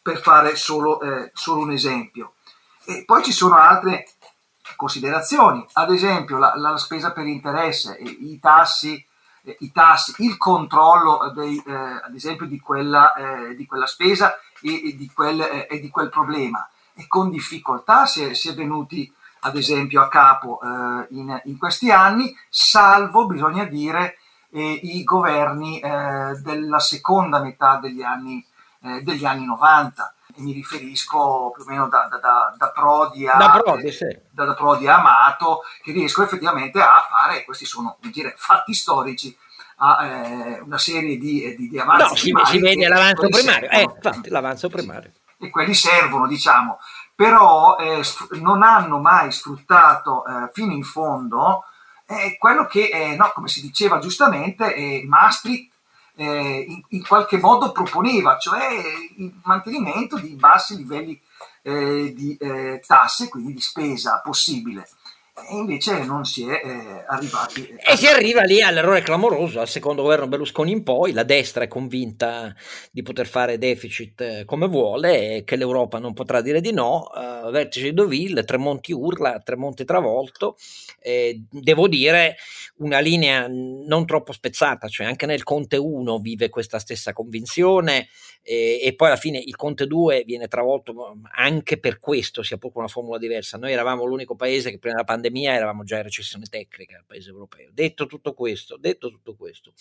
per fare solo, eh, solo un esempio. E poi ci sono altre considerazioni, ad esempio la, la spesa per interesse, i tassi, eh, i tassi il controllo dei, eh, ad esempio di quella, eh, di quella spesa e, e, di quel, eh, e, di quel, problema e con difficoltà si è, si è venuti ad esempio a capo eh, in, in, questi anni, salvo, bisogna dire, eh, i governi eh, della seconda metà degli anni, eh, degli anni 90. Mi riferisco più o meno da, da, da, da Prodi, a, da, Prodi, sì. da, Prodi a Amato, che riescono effettivamente a fare, questi sono dire, fatti storici, a eh, una serie di, di, di avanzi. No, si, si vede l'avanzo primario, eh, infatti, l'avanzo primario e quelli servono, diciamo, però eh, non hanno mai sfruttato eh, fino in fondo eh, quello che, eh, no, come si diceva giustamente, eh, Maastricht eh, in, in, qualche modo proponeva, cioè il mantenimento di bassi livelli di tasse, quindi di spesa possibile e invece non si è eh, arrivati. Eh, e si arriva lì all'errore clamoroso, al secondo governo Berlusconi in poi, la destra è convinta di poter fare deficit eh, come vuole e che l'Europa non potrà dire di no, uh, vertice di Deauville, Tremonti urla, Tremonti travolto, eh, devo dire una linea non troppo spezzata, cioè anche nel Conte 1 vive questa stessa convinzione e, e poi alla fine il Conte 2 viene travolto anche per questo, sia pure con una formula diversa. Noi eravamo l'unico paese che prima della pandemia pandemia eravamo già in recessione tecnica al paese europeo. Detto tutto questo, detto tutto questo,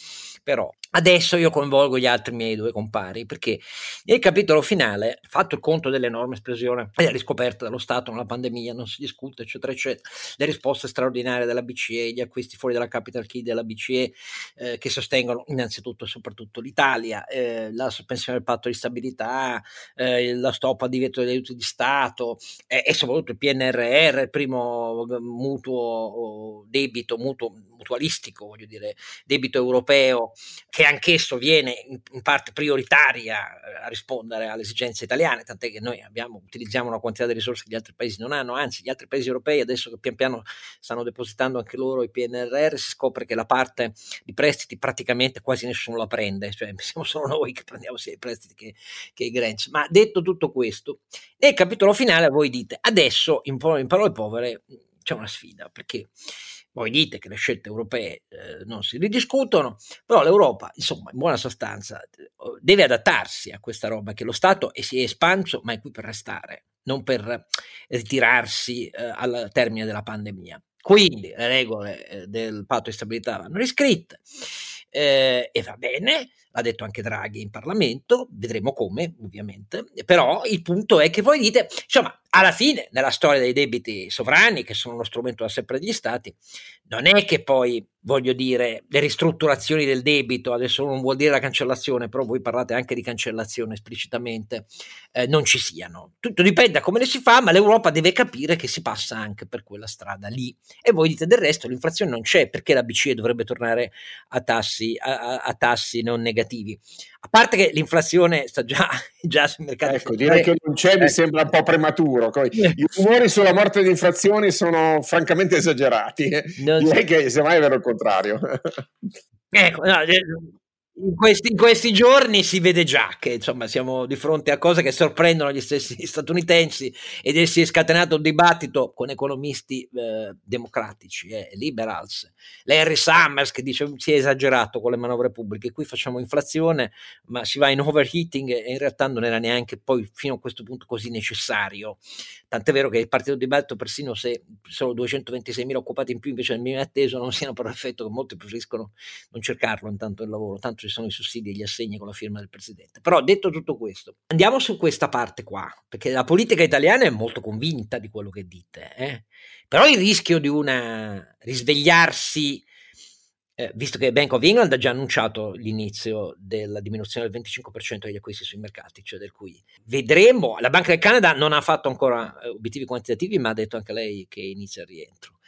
però adesso io coinvolgo gli altri miei due compari perché nel capitolo finale, fatto il conto dell'enorme esplosione e la riscoperta dello Stato nella pandemia, non si discute, eccetera, eccetera, le risposte straordinarie della BCE, gli acquisti fuori dalla capital key della BCE eh, che sostengono innanzitutto e soprattutto l'Italia, eh, la sospensione del patto di stabilità, eh, la stop a divieto degli aiuti di Stato e soprattutto il PNRR, il primo mutuo debito, mutuo mutualistico, voglio dire, debito europeo, che anch'esso viene in, parte prioritaria eh, a rispondere alle esigenze italiane, tant'è che noi abbiamo, utilizziamo una quantità di risorse che gli altri paesi non hanno, anzi gli altri paesi europei adesso che pian piano stanno depositando anche loro i PNRR, si scopre che la parte di prestiti praticamente quasi nessuno la prende, cioè siamo solo noi che prendiamo sia i prestiti che, che i grants. Ma detto tutto questo, nel capitolo finale voi dite adesso in, in parole povere c'è una sfida perché voi dite che le scelte europee eh, non si ridiscutono, però l'Europa, insomma, in buona sostanza, deve adattarsi a questa roba che lo Stato si è espanso, ma è qui per restare, non per ritirarsi eh, al termine della pandemia. Quindi le regole eh, del patto di stabilità vanno riscritte eh, e va bene, l'ha detto anche Draghi in Parlamento, vedremo come ovviamente, però il punto è che voi dite, insomma, alla fine nella storia dei debiti sovrani, che sono uno strumento da sempre degli stati, non è che poi, voglio dire, le ristrutturazioni del debito, adesso non vuol dire la cancellazione, però voi parlate anche di cancellazione esplicitamente, eh, non ci siano. Tutto dipende da come le si fa, ma l'Europa deve capire che si passa anche per quella strada lì. E voi dite del resto, l'inflazione non c'è, perché la BCE dovrebbe tornare a tassi, a, a tassi non negativi? A parte che l'inflazione sta già, già sul mercato. Ecco, direi che non c'è, mi sembra un po' prematuro. I rumori sulla morte di inflazione sono francamente esagerati. Non direi che semmai è vero il contrario. Ecco, no, eh, in questi, in questi, giorni si vede già che insomma, siamo di fronte a cose che sorprendono gli stessi statunitensi ed si è scatenato un dibattito con economisti eh, democratici, eh, liberals. Larry Summers che dice si è esagerato con le manovre pubbliche, qui facciamo inflazione ma si va in overheating e in realtà non era neanche poi fino a questo punto così necessario. Tant'è vero che il partito di dibattito persino se sono 226.000 occupati in più invece del minimo atteso non siano per effetto che molti preferiscono non cercarlo intanto il lavoro, tanto ci sono i sussidi e gli assegni con la firma del presidente. Però detto tutto questo, andiamo su questa parte qua, perché la politica italiana è molto convinta di quello che dite, eh? però il rischio di una risvegliarsi, eh, visto che Bank of England ha già annunciato l'inizio della diminuzione del 25% degli acquisti sui mercati, cioè del cui vedremo, la Banca del Canada non ha fatto ancora eh, obiettivi quantitativi, ma ha detto anche lei che inizia il rientro.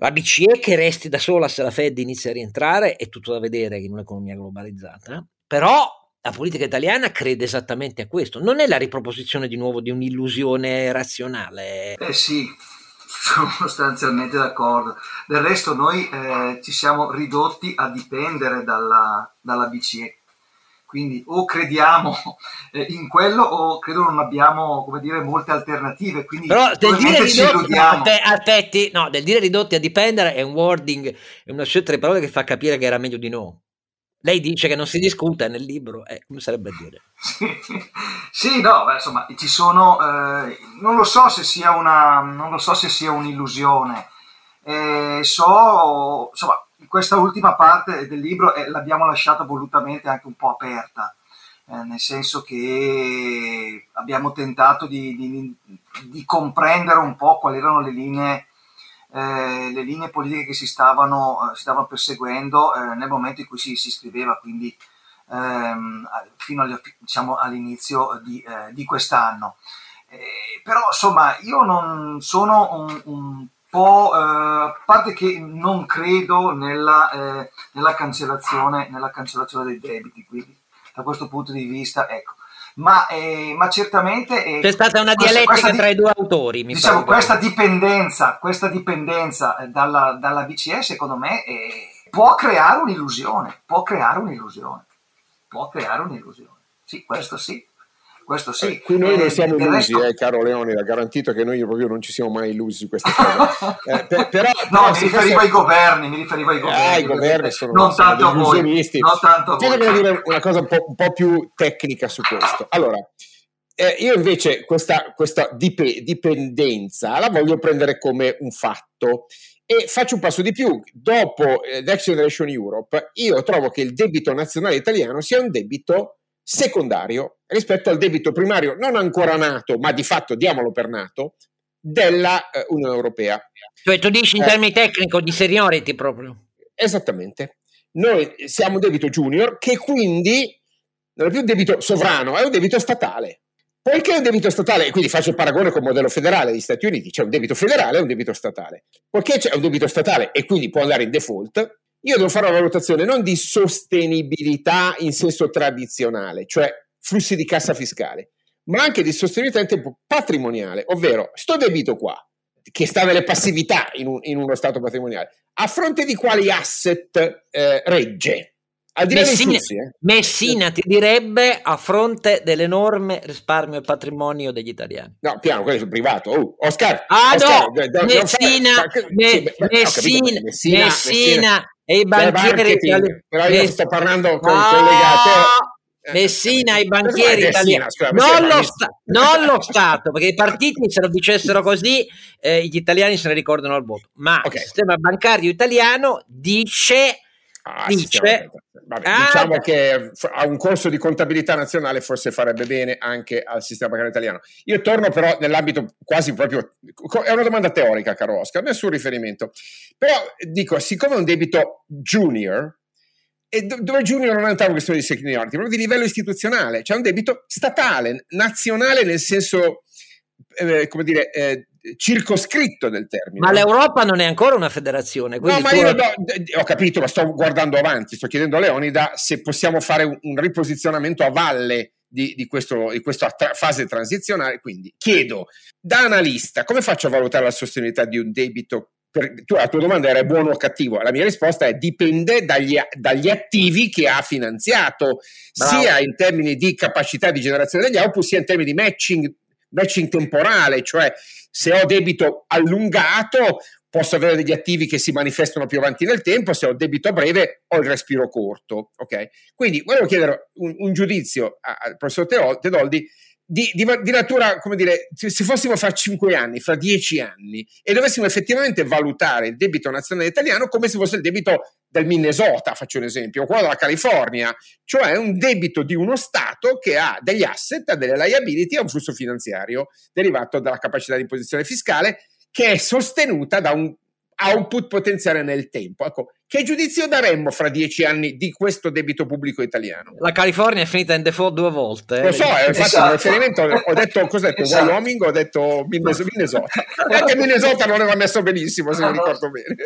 La BCE che resti da sola se la Fed inizia a rientrare è tutto da vedere in un'economia globalizzata, però la politica italiana crede esattamente a questo, non è la riproposizione di nuovo di un'illusione razionale. Eh sì, sono sostanzialmente d'accordo. Del resto noi eh, ci siamo ridotti a dipendere dalla, dalla BCE quindi o crediamo eh, in quello o credo non abbiamo come dire molte alternative. Quindi però del dire ridotti no, aspetti no del dire ridotti a dipendere è un wording è una scelta di parole che fa capire che era meglio di no. Lei dice che non si discute nel libro, eh, come sarebbe a dire? sì, no, beh, insomma, ci sono, eh, non lo so se sia una, non lo so se sia un'illusione, eh, so, insomma, questa ultima parte del libro eh, l'abbiamo lasciata volutamente anche un po' aperta, eh, nel senso che abbiamo tentato di, di, di, comprendere un po' quali erano le linee, eh, le linee politiche che si stavano, eh, si stavano perseguendo eh, nel momento in cui si, si scriveva, quindi ehm, fino al, diciamo, all'inizio di, eh, di quest'anno. però insomma io non sono un, un po', eh, a parte che non credo nella, eh, nella, cancellazione, nella cancellazione dei debiti, quindi da questo punto di vista, ecco. Ma, eh, ma certamente eh, c'è stata una questa, dialettica questa, tra i due autori. Mi diciamo, questa dipendenza, questa dipendenza eh, dalla, dalla BCE, secondo me, eh, può creare un'illusione. Può creare un'illusione. Può creare un'illusione. Sì, questo sì questo sì. Eh, qui noi non siamo illusi, resto... eh, caro Leone, ha garantito che noi proprio non ci siamo mai illusi su queste cose. eh, per, però, no, però, mi riferivo fosse... ai governi, mi riferivo ai governi. Ah, i governi sono, non sono tanto illusionisti. Non tanto Voglio dire una cosa un po', un po', più tecnica su questo. Allora, eh, io invece questa, questa dip- dipendenza la voglio prendere come un fatto e faccio un passo di più. Dopo eh, Next Generation Europe, io trovo che il debito nazionale italiano sia un debito secondario rispetto al debito primario, non ancora nato, ma di fatto diamolo per nato, della eh, Unione Europea. Cioè tu dici in eh, termini tecnici di seniority proprio. Esattamente. Noi siamo un debito junior che quindi non è più un debito sovrano, è un debito statale. Poiché è un debito statale, e quindi faccio il paragone con il modello federale degli Stati Uniti, c'è un debito federale e un debito statale. Poiché c'è un debito statale e quindi può andare in default, io devo fare una valutazione non di sostenibilità in senso tradizionale, cioè flussi di cassa fiscale, ma anche di sostenibilità in tempo patrimoniale, ovvero sto debito qua, che sta nelle passività in, un, in uno stato patrimoniale, a fronte di quali asset eh, regge? Messina, flussi, eh. Messina ti direbbe a fronte dell'enorme risparmio e patrimonio degli italiani. No, piano, quello è sul privato. Oh, Oscar. Ah Oscar, no, Messina, Messina, e i banchieri italiani. Però io sto parlando con ah, collegate. Messina i banchieri italiani, non, lo sta- non lo Stato, perché i partiti se lo dicessero così eh, gli italiani se ne ricordano al voto, ma okay. il sistema bancario italiano dice Ah, dice, Vabbè, ah, diciamo che a un corso di contabilità nazionale forse farebbe bene anche al sistema bancario italiano. Io torno però nell'ambito quasi proprio, è una domanda teorica caro Oscar, nessun riferimento, però dico, siccome è un debito junior, e dove junior non è una questione di seniority, proprio di livello istituzionale, cioè un debito statale, nazionale nel senso, eh, come dire, eh, circoscritto del termine. Ma l'Europa non è ancora una federazione. No, ma io do, ho capito, ma sto guardando avanti, sto chiedendo a Leonida se possiamo fare un, un riposizionamento a valle di, di, questo, di questa tra- fase transizionale. Quindi chiedo, da analista, come faccio a valutare la sostenibilità di un debito? Per, tu, la tua domanda era buono o cattivo? La mia risposta è dipende dagli, dagli attivi che ha finanziato, Bravo. sia in termini di capacità di generazione degli output, sia in termini di matching matching temporale, cioè se ho debito allungato posso avere degli attivi che si manifestano più avanti nel tempo, se ho debito a breve ho il respiro corto. Okay? Quindi volevo chiedere un, un giudizio al professor Tedoldi di, di, di, natura, come dire, se fossimo fra cinque anni, fra dieci anni, e dovessimo effettivamente valutare il debito nazionale italiano come se fosse il debito del Minnesota, faccio un esempio, o quello della California, cioè un debito di uno Stato che ha degli asset, ha delle liability, ha un flusso finanziario derivato dalla capacità di imposizione fiscale che è sostenuta da un output potenziale nel tempo. Ecco, che giudizio daremmo fra dieci anni di questo debito pubblico italiano? La California è finita in default due volte. Lo so, eh, infatti esatto. riferimento ho detto, cos'ho detto? Esatto. Wyoming ho detto Minnesota. Anche Minnesota non aveva messo benissimo, se no, mi ricordo no. bene.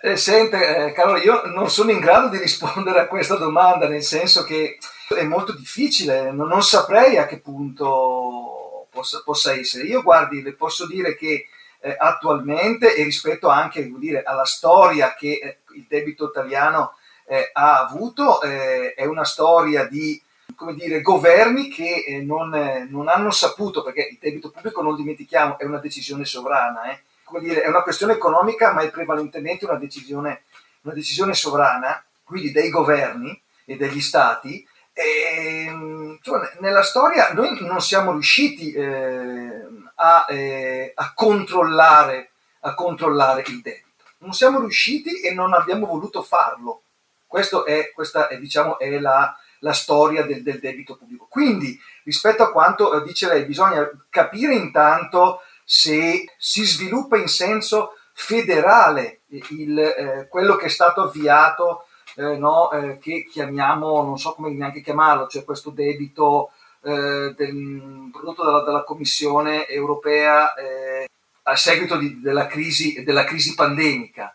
Eh, sente, eh, Carlo, io non sono in grado di rispondere a questa domanda, nel senso che è molto difficile, non, non saprei a che punto possa, possa essere. Io, guardi, le posso dire che eh, attualmente e rispetto anche dire, alla storia che eh, il debito italiano eh, ha avuto, eh, è una storia di come dire, governi che eh, non, eh, non, hanno saputo, perché il debito pubblico, non dimentichiamo, è una decisione sovrana, come dire, è una questione economica, ma è prevalentemente una decisione, una decisione sovrana, quindi dei governi e degli stati. E, ehm, cioè, nella storia noi non siamo riusciti eh, a, eh, a, controllare, a controllare il debito. Non siamo riusciti e non abbiamo voluto farlo. Questo è, questa è, diciamo, è la, la storia del, del, debito pubblico. Quindi, rispetto a quanto eh, dice lei, bisogna capire intanto se si sviluppa in senso federale il, eh, quello che è stato avviato, eh, no, eh, che chiamiamo, non so come neanche chiamarlo, cioè questo debito eh, del, prodotto dalla, dalla, Commissione europea eh, a seguito di, della, crisi, della, crisi, pandemica.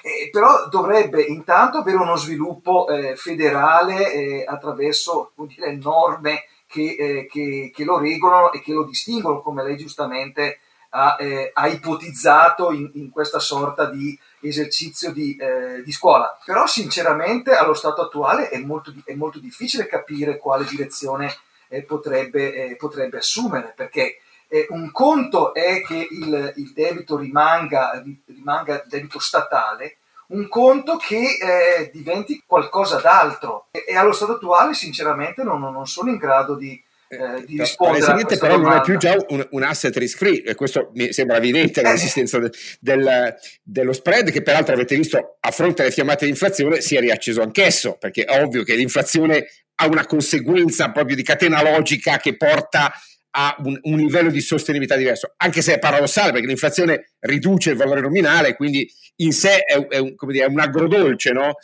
Eh, però dovrebbe intanto avere uno sviluppo eh, federale eh, attraverso dire, norme che, eh, che, che, lo regolano e che lo distinguono, come lei giustamente ha, ha ipotizzato in, in, questa sorta di esercizio di, di, scuola. Però sinceramente allo stato attuale è molto, è molto difficile capire quale direzione eh, potrebbe, eh, potrebbe, assumere, perché eh, un conto è che il, il debito rimanga, rimanga, debito statale, un conto che eh, diventi qualcosa d'altro. E, e, allo stato attuale sinceramente non, non sono in grado di, eh, di rispondere però non è più già un, un, asset risk free e questo mi sembra evidente l'esistenza de, del, dello spread che peraltro avete visto a fronte delle fiammate di inflazione si è riacceso anch'esso perché è ovvio che l'inflazione ha una conseguenza proprio di catena logica che porta a un, un, livello di sostenibilità diverso, anche se è paradossale perché l'inflazione riduce il valore nominale, quindi in sé è, è, un, dire, è un, agrodolce, no?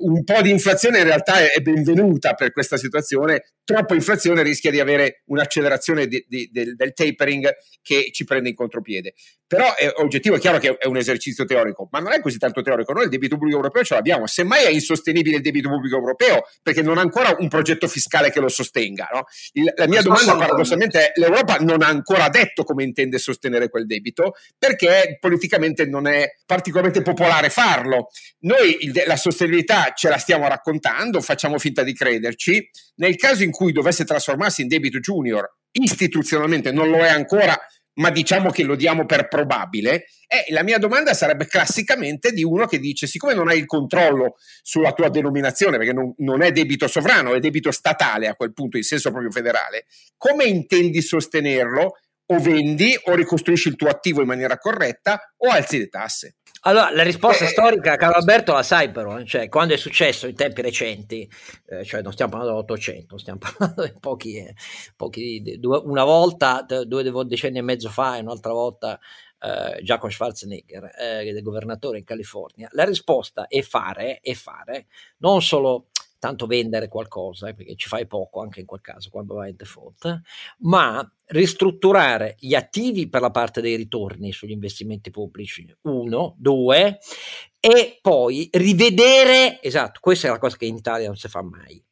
un po' di inflazione in realtà è, è, benvenuta per questa situazione, troppa inflazione rischia di avere un'accelerazione di, di, del, del, tapering che ci prende in contropiede. Però è oggettivo, è chiaro che è un esercizio teorico, ma non è così tanto teorico, noi il debito pubblico europeo ce l'abbiamo, semmai è insostenibile il debito pubblico europeo perché non ha ancora un progetto fiscale che lo sostenga. No? Il, la mia domanda paradossalmente è l'Europa non ha ancora detto come intende sostenere quel debito perché politicamente non è particolarmente popolare farlo. Noi il, la sostenibilità ce la stiamo raccontando, facciamo finta di crederci. Nel caso in cui dovesse trasformarsi in debito junior, istituzionalmente non lo è ancora, ma diciamo che lo diamo per probabile, eh, la mia domanda sarebbe classicamente di uno che dice, siccome non hai il controllo sulla tua denominazione, perché non, non, è debito sovrano, è debito statale a quel punto, in senso proprio federale, come intendi sostenerlo? O vendi o ricostruisci il tuo attivo in maniera corretta o alzi le tasse. Allora, la risposta eh, storica, caro Alberto, la sai però, eh? cioè quando è successo in tempi recenti, eh, cioè non stiamo parlando dell'Ottocento, stiamo parlando di pochi, eh, pochi due, una volta, due decenni e mezzo fa e un'altra volta eh, Giacomo Schwarzenegger, eh, del governatore in California, la risposta è fare, è fare, non solo tanto vendere qualcosa, eh, perché ci fai poco anche in quel caso quando vai in default, ma ristrutturare gli attivi per la parte dei ritorni sugli investimenti pubblici, uno, due, e poi rivedere, esatto, questa è la cosa che in Italia non si fa mai,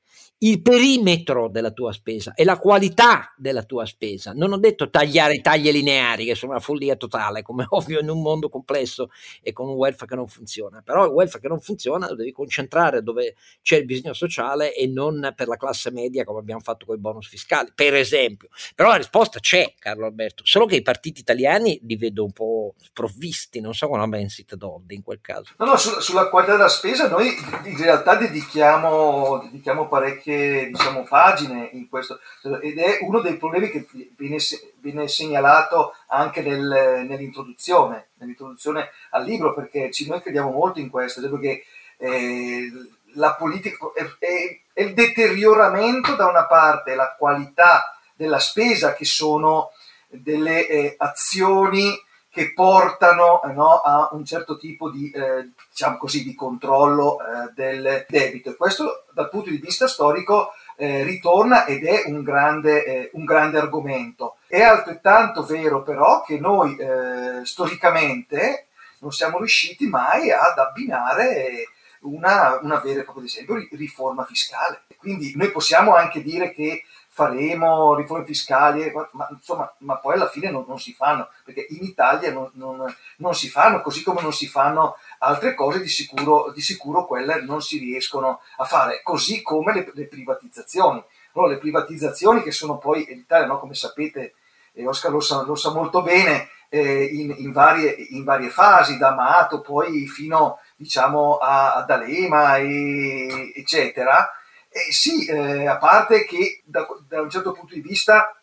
il perimetro della tua spesa e la qualità della tua spesa. Non ho detto tagliare i tagli lineari, che sono una follia totale, come ovvio in un mondo complesso e con un welfare che non funziona. Però il welfare che non funziona lo devi concentrare dove c'è il bisogno sociale e non per la classe media come abbiamo fatto con i bonus fiscali, per esempio. Però la risposta c'è, Carlo Alberto, solo che i partiti italiani li vedo un po' sprovvisti, non so come ben sit in quel caso. No, no, su, sulla qualità della spesa noi in realtà dedichiamo, dedichiamo parecchie parecchie diciamo, pagine in questo ed è uno dei problemi che viene, viene segnalato anche nel, nell'introduzione, nell'introduzione, al libro perché noi crediamo molto in questo, perché eh, la politica è, è, è, il deterioramento da una parte, la qualità della spesa che sono delle eh, azioni che portano eh, no, a un certo tipo di, eh, diciamo così, di controllo eh, del debito. E questo dal punto di vista storico eh, ritorna ed è un grande, eh, un grande, argomento. È altrettanto vero però che noi eh, storicamente non siamo riusciti mai ad abbinare una, una vera e propria, ad esempio, riforma fiscale. Quindi noi possiamo anche dire che faremo riforme fiscali, ma, insomma, ma poi alla fine non, non, si fanno, perché in Italia non, non, non, si fanno, così come non si fanno altre cose, di sicuro, di sicuro quelle non si riescono a fare, così come le, le privatizzazioni. No, le privatizzazioni che sono poi in Italia, no, come sapete, e Oscar lo sa, lo sa molto bene, eh, in, in, varie, in, varie, fasi, da Amato poi fino diciamo, a, ad Alema, e, eccetera, eh, sì, eh, a parte che da, da, un certo punto di vista,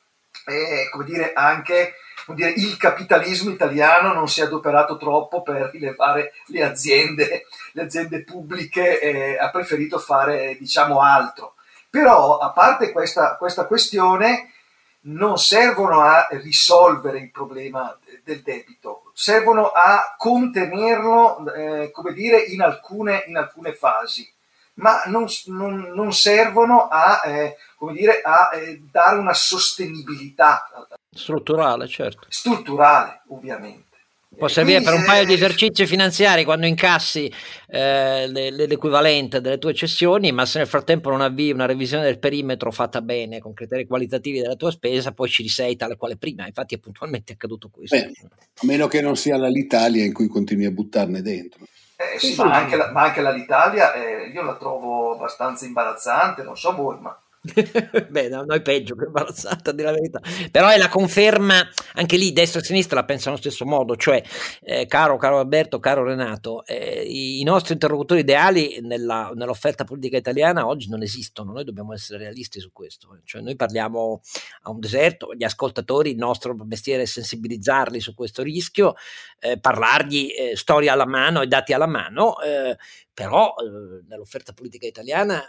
eh, come dire, anche come dire, il capitalismo italiano non si è adoperato troppo per rilevare le aziende, le aziende pubbliche, ha preferito fare diciamo altro. Però, a parte questa, questa questione, non servono a risolvere il problema del debito, servono a contenerlo, eh, come dire, in alcune, in alcune fasi ma non, non, non servono a, eh, dire, a eh, dare una sostenibilità strutturale, certo. Strutturale, ovviamente. Può servire per un paio di esercizi finanziari quando incassi eh, l'equivalente delle tue cessioni, ma se nel frattempo non avvii una revisione del perimetro fatta bene, con criteri qualitativi della tua spesa, poi ci risei tale quale prima. Infatti è puntualmente accaduto questo. Beh, a meno che non sia l'Italia in cui continui a buttarne dentro. Eh, sì, ma anche, la, ma anche l'Italia eh, io la trovo abbastanza imbarazzante, non so voi, ma Beh, no, noi peggio che imbarazzata di la verità. Però è la conferma, anche lì destra e sinistra la pensano allo stesso modo, cioè eh, caro, caro Alberto, caro Renato, eh, i, nostri interlocutori ideali nella, nell'offerta politica italiana oggi non esistono, noi dobbiamo essere realisti su questo, cioè noi parliamo a un deserto, gli ascoltatori, il nostro mestiere è sensibilizzarli su questo rischio, eh, parlargli eh, storia alla mano e dati alla mano, eh, però eh, nell'offerta politica italiana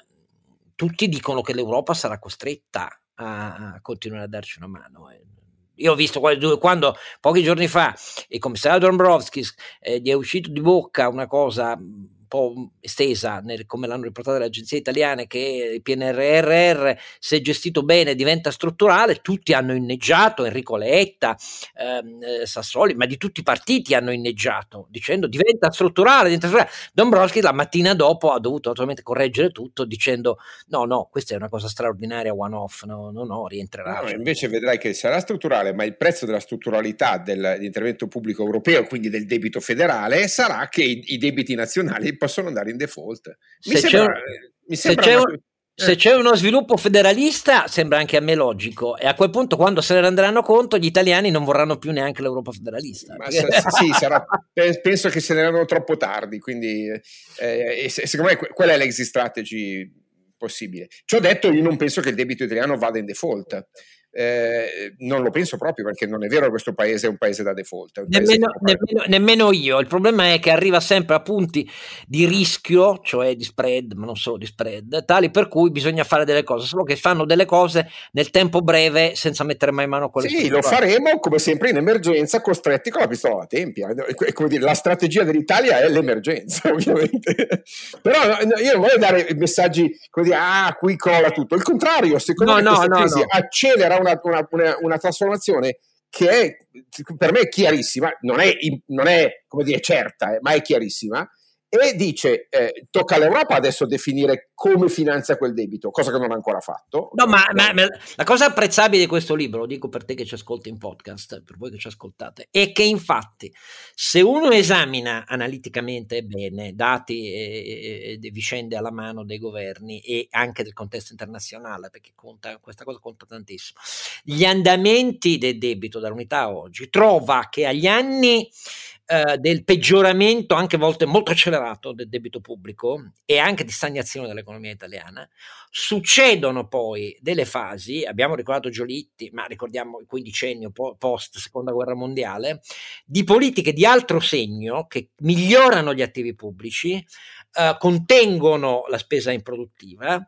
tutti dicono che l'Europa sarà costretta a, a continuare a darci una mano. Eh. Io ho visto quando, quando pochi giorni fa il commissario Dombrovskis eh, gli è uscito di bocca una cosa po' estesa, nel, come l'hanno riportato le agenzie italiane, che il PNRR, se gestito bene, diventa strutturale, tutti hanno inneggiato, Enrico Letta, ehm, eh, Sassoli, ma di tutti i partiti hanno inneggiato, dicendo diventa strutturale, diventa strutturale. Dombrovski la mattina dopo ha dovuto naturalmente correggere tutto, dicendo no, no, questa è una cosa straordinaria, one off, no, no, no rientrerà. No, invece vedrai che sarà strutturale, ma il prezzo della strutturalità dell'intervento pubblico europeo, quindi del debito federale, sarà che i, i debiti nazionali possono andare in default. Mi se sembra, c'è, mi sembra se, c'è un, se c'è uno sviluppo federalista, sembra anche a me logico, e a quel punto, quando se ne renderanno conto, gli italiani non vorranno più neanche l'Europa federalista. Ma se, sì, sarà, penso che se ne erano troppo tardi. Quindi, eh, secondo me, quella è l'exit strategy possibile. Ciò detto, io non penso che il debito italiano vada in default. Eh, non lo penso proprio perché non è vero che questo paese è un paese da default. Nemmeno, nemmeno, nemmeno, io. Il problema è che arriva sempre a punti di rischio, cioè di spread, ma non solo di spread, tali per cui bisogna fare delle cose, solo che fanno delle cose nel tempo breve senza mettere mai mano con le Sì, lo faremo come sempre in emergenza, costretti con la pistola alla tempia. Come dire, la strategia dell'Italia è l'emergenza, ovviamente. Però io non voglio dare messaggi come ah, qui crolla tutto. Il contrario, secondo no, me no, no, no. accelera una, una, una, una trasformazione che è, per me è chiarissima, non è, non è come dire certa, eh, ma è chiarissima, e dice eh, tocca all'Europa adesso definire come finanzia quel debito, cosa che non ha ancora fatto. No, ma, ma, ma, la cosa apprezzabile di questo libro, lo dico per te che ci ascolti in podcast, per voi che ci ascoltate, è che infatti se uno esamina analiticamente bene dati e, e, e vicende alla mano dei governi e anche del contesto internazionale, perché conta, questa cosa conta tantissimo, gli andamenti del debito dall'unità oggi, trova che agli anni eh, del peggioramento, anche a volte molto accelerato, del debito pubblico e anche di stagnazione dell'economia italiana. Succedono poi delle fasi, abbiamo ricordato Giolitti, ma ricordiamo il quindicennio post seconda guerra mondiale, di politiche di altro segno che migliorano gli attivi pubblici, eh, contengono la spesa improduttiva,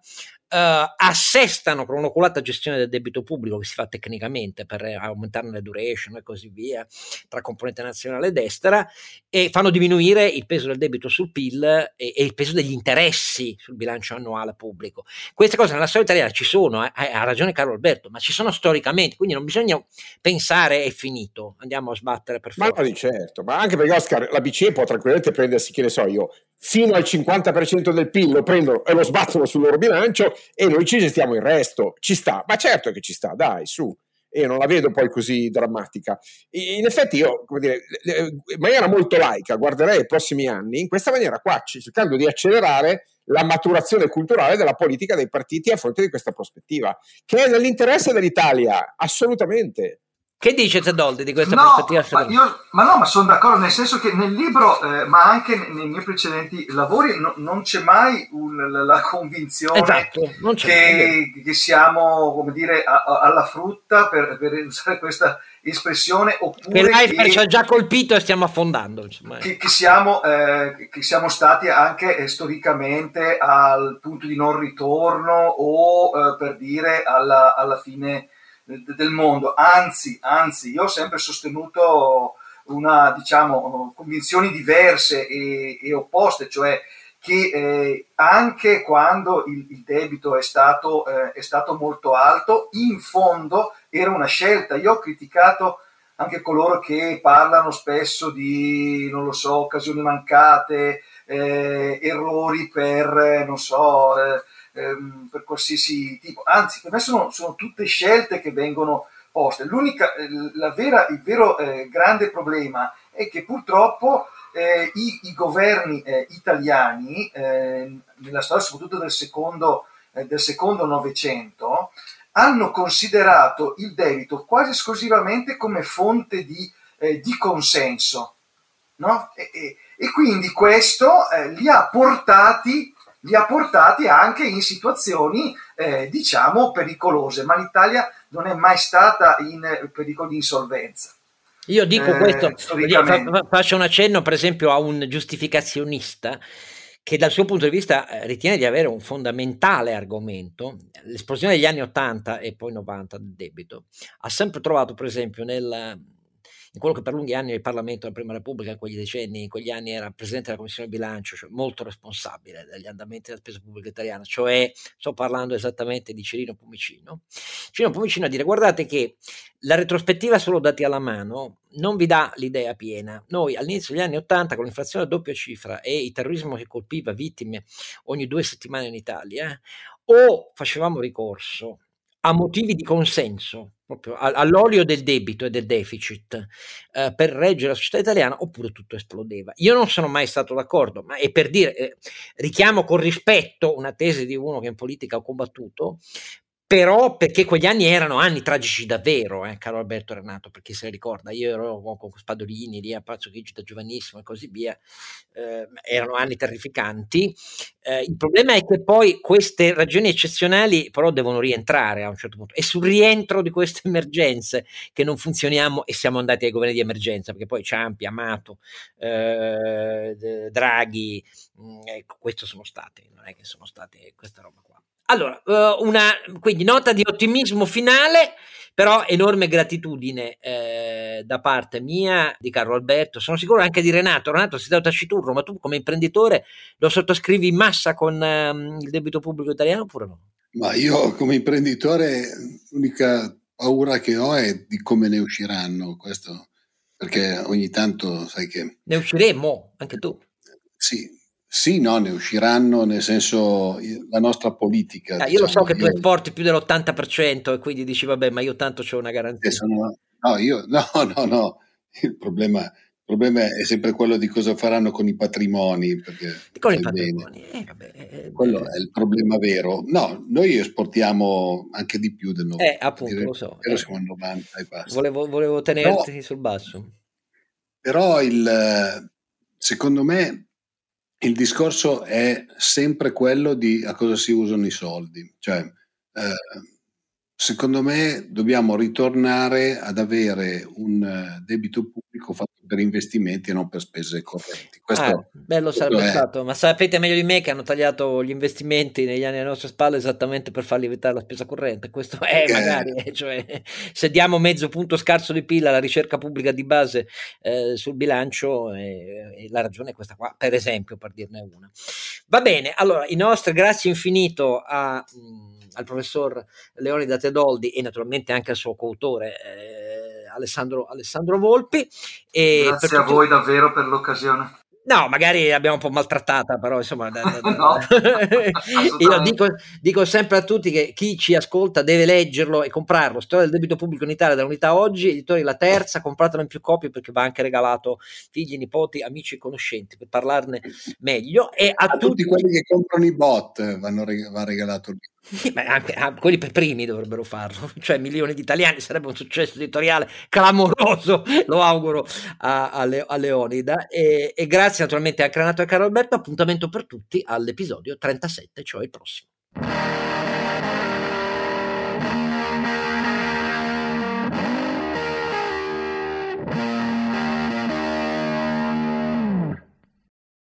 Uh, assestano con un'oculata gestione del debito pubblico che si fa tecnicamente per aumentarne la duration e così via tra componente nazionale ed estera e fanno diminuire il peso del debito sul PIL e, e il peso degli interessi sul bilancio annuale pubblico. Queste cose nella storia italiana ci sono, eh, ha ragione Carlo Alberto, ma ci sono storicamente, quindi non bisogna pensare è finito, andiamo a sbattere per forza. Ma no, di certo, ma anche perché Oscar, la BCE può tranquillamente prendersi, che ne so io, fino al 50% del PIL lo prendono e lo sbattono sul loro bilancio e noi ci gestiamo il resto. Ci sta, ma certo che ci sta, dai, su. E non la vedo poi così drammatica. In effetti io, come dire, in maniera molto laica, guarderei i prossimi anni in questa maniera qua, cercando di accelerare la maturazione culturale della politica dei partiti a fronte di questa prospettiva, che è nell'interesse dell'Italia, assolutamente. Che dice Zedoldi di questa no, prospettiva? Ma, io, ma, no, ma sono d'accordo, nel senso che nel libro, eh, ma anche nei miei precedenti lavori, no, non c'è mai un, la convinzione esatto, che, che, siamo, come dire, a, a, alla frutta, per, per, usare questa espressione, oppure che, che ci ha già colpito e stiamo affondando. Che, che, siamo, eh, che siamo stati anche eh, storicamente al punto di non ritorno o, eh, per dire, alla, alla fine del mondo, anzi, anzi, io ho sempre sostenuto una, diciamo, convinzioni diverse e, e opposte, cioè che eh, anche quando il, il debito è stato, eh, è stato, molto alto, in fondo era una scelta. Io ho criticato anche coloro che parlano spesso di, non lo so, occasioni mancate, eh, errori per, non so, eh, ehm, per qualsiasi tipo, anzi per me sono, sono, tutte scelte che vengono poste. Eh, vera, il vero eh, grande problema è che purtroppo eh, i, i, governi eh, italiani, eh, nella storia soprattutto del secondo eh, del secondo Novecento hanno considerato il debito quasi esclusivamente come fonte di, eh, di consenso. No? E, e, e, quindi questo li, ha portati, li ha portati anche in situazioni, eh, diciamo, pericolose, ma l'Italia non è mai stata in pericolo di insolvenza. Io dico eh, questo, io fa, faccio un accenno per esempio a un giustificazionista che dal suo punto di vista eh, ritiene di avere un fondamentale argomento, l'esplosione degli anni 80 e poi 90 del debito, ha sempre trovato per esempio nel, in quello che per lunghi anni il Parlamento della Prima Repubblica, in quegli decenni, in quegli anni era Presidente della Commissione bilancio, cioè molto responsabile degli andamenti della spesa pubblica italiana, cioè sto parlando esattamente di Cirino Pomicino. Cirino Pomicino a dire guardate che la retrospettiva solo dati alla mano non vi dà l'idea piena. Noi all'inizio degli anni Ottanta con l'inflazione a doppia cifra e il terrorismo che colpiva vittime ogni due settimane in Italia, o facevamo ricorso a motivi di consenso, proprio all'olio del debito e del deficit eh, per reggere la società italiana, oppure tutto esplodeva. Io non sono mai stato d'accordo, ma è per dire, eh, richiamo con rispetto una tesi di uno che in politica ha combattuto, però perché quegli anni erano anni tragici davvero, eh, caro Alberto Renato, perché se ricorda, io ero con Spadolini lì a Palazzo Chigi da giovanissimo e così via, eh, erano anni terrificanti. Eh, il problema è che poi queste ragioni eccezionali però devono rientrare a un certo punto. È sul rientro di queste emergenze che non funzioniamo e siamo andati ai governi di emergenza, perché poi Ciampi, Amato, eh, Draghi, mm, ecco, questo sono stati, non è che sono state questa roba qua. Allora, uh, una quindi nota di ottimismo finale, però enorme gratitudine eh, da parte mia, di Carlo Alberto, sono sicuro anche di Renato. Renato, sei stato taciturno, ma tu come imprenditore lo sottoscrivi in massa con uh, il debito pubblico italiano oppure no? Ma io come imprenditore l'unica paura che ho è di come ne usciranno, questo, perché ogni tanto sai che... Ne usciremo, anche tu. Sì, sì, no, ne usciranno, nel senso la nostra politica. Ah, io lo so diciamo, che tu esporti più dell'80% e quindi dici vabbè, ma io tanto ho una garanzia. Sono, no, io, no, no, no, il problema, il problema, è sempre quello di cosa faranno con i patrimoni. con i patrimoni, eh, vabbè, eh, quello è il problema vero. No, noi esportiamo anche di più del 90%. Eh, appunto, lo so. Però eh. siamo al 90 e basta. Volevo, volevo tenerti però, sul basso. Però il, secondo me il discorso è sempre quello di a cosa si usano i soldi. Cioè, eh, secondo me dobbiamo ritornare ad avere un eh, debito pubblico fatto per investimenti e non per spese correnti. Questo, ah, bello sarebbe è... stato, ma sapete meglio di me che hanno tagliato gli investimenti negli anni alle nostre spalle esattamente per farli evitare la spesa corrente. Questo è eh. magari, eh, cioè, se diamo mezzo punto scarso di pila alla ricerca pubblica di base eh, sul bilancio, eh, la ragione è questa qua, per esempio, per dirne una. Va bene, allora i nostri grazie infinito a... Mh, al professor Leonida Tedoldi e naturalmente anche al suo coautore eh, Alessandro, Alessandro, Volpi. E Grazie a voi davvero per l'occasione. No, magari l'abbiamo un po' maltrattata, però insomma, da, da, no, io dico, dico, sempre a tutti che chi ci ascolta deve leggerlo e comprarlo. Storia del debito pubblico in Italia dall'unità oggi, editori La Terza, compratelo in più copie perché va anche regalato figli, nipoti, amici e conoscenti per parlarne meglio. E a, a tutti, tutti, quelli che comprano i bot vanno, va regalato il Beh, anche, ah, quelli per primi dovrebbero farlo, cioè milioni di italiani, sarebbe un successo editoriale clamoroso, lo auguro a, a, Le, a Leonida. E, e, grazie naturalmente a Granato e a Carlo Alberto, appuntamento per tutti all'episodio 37, cioè il prossimo.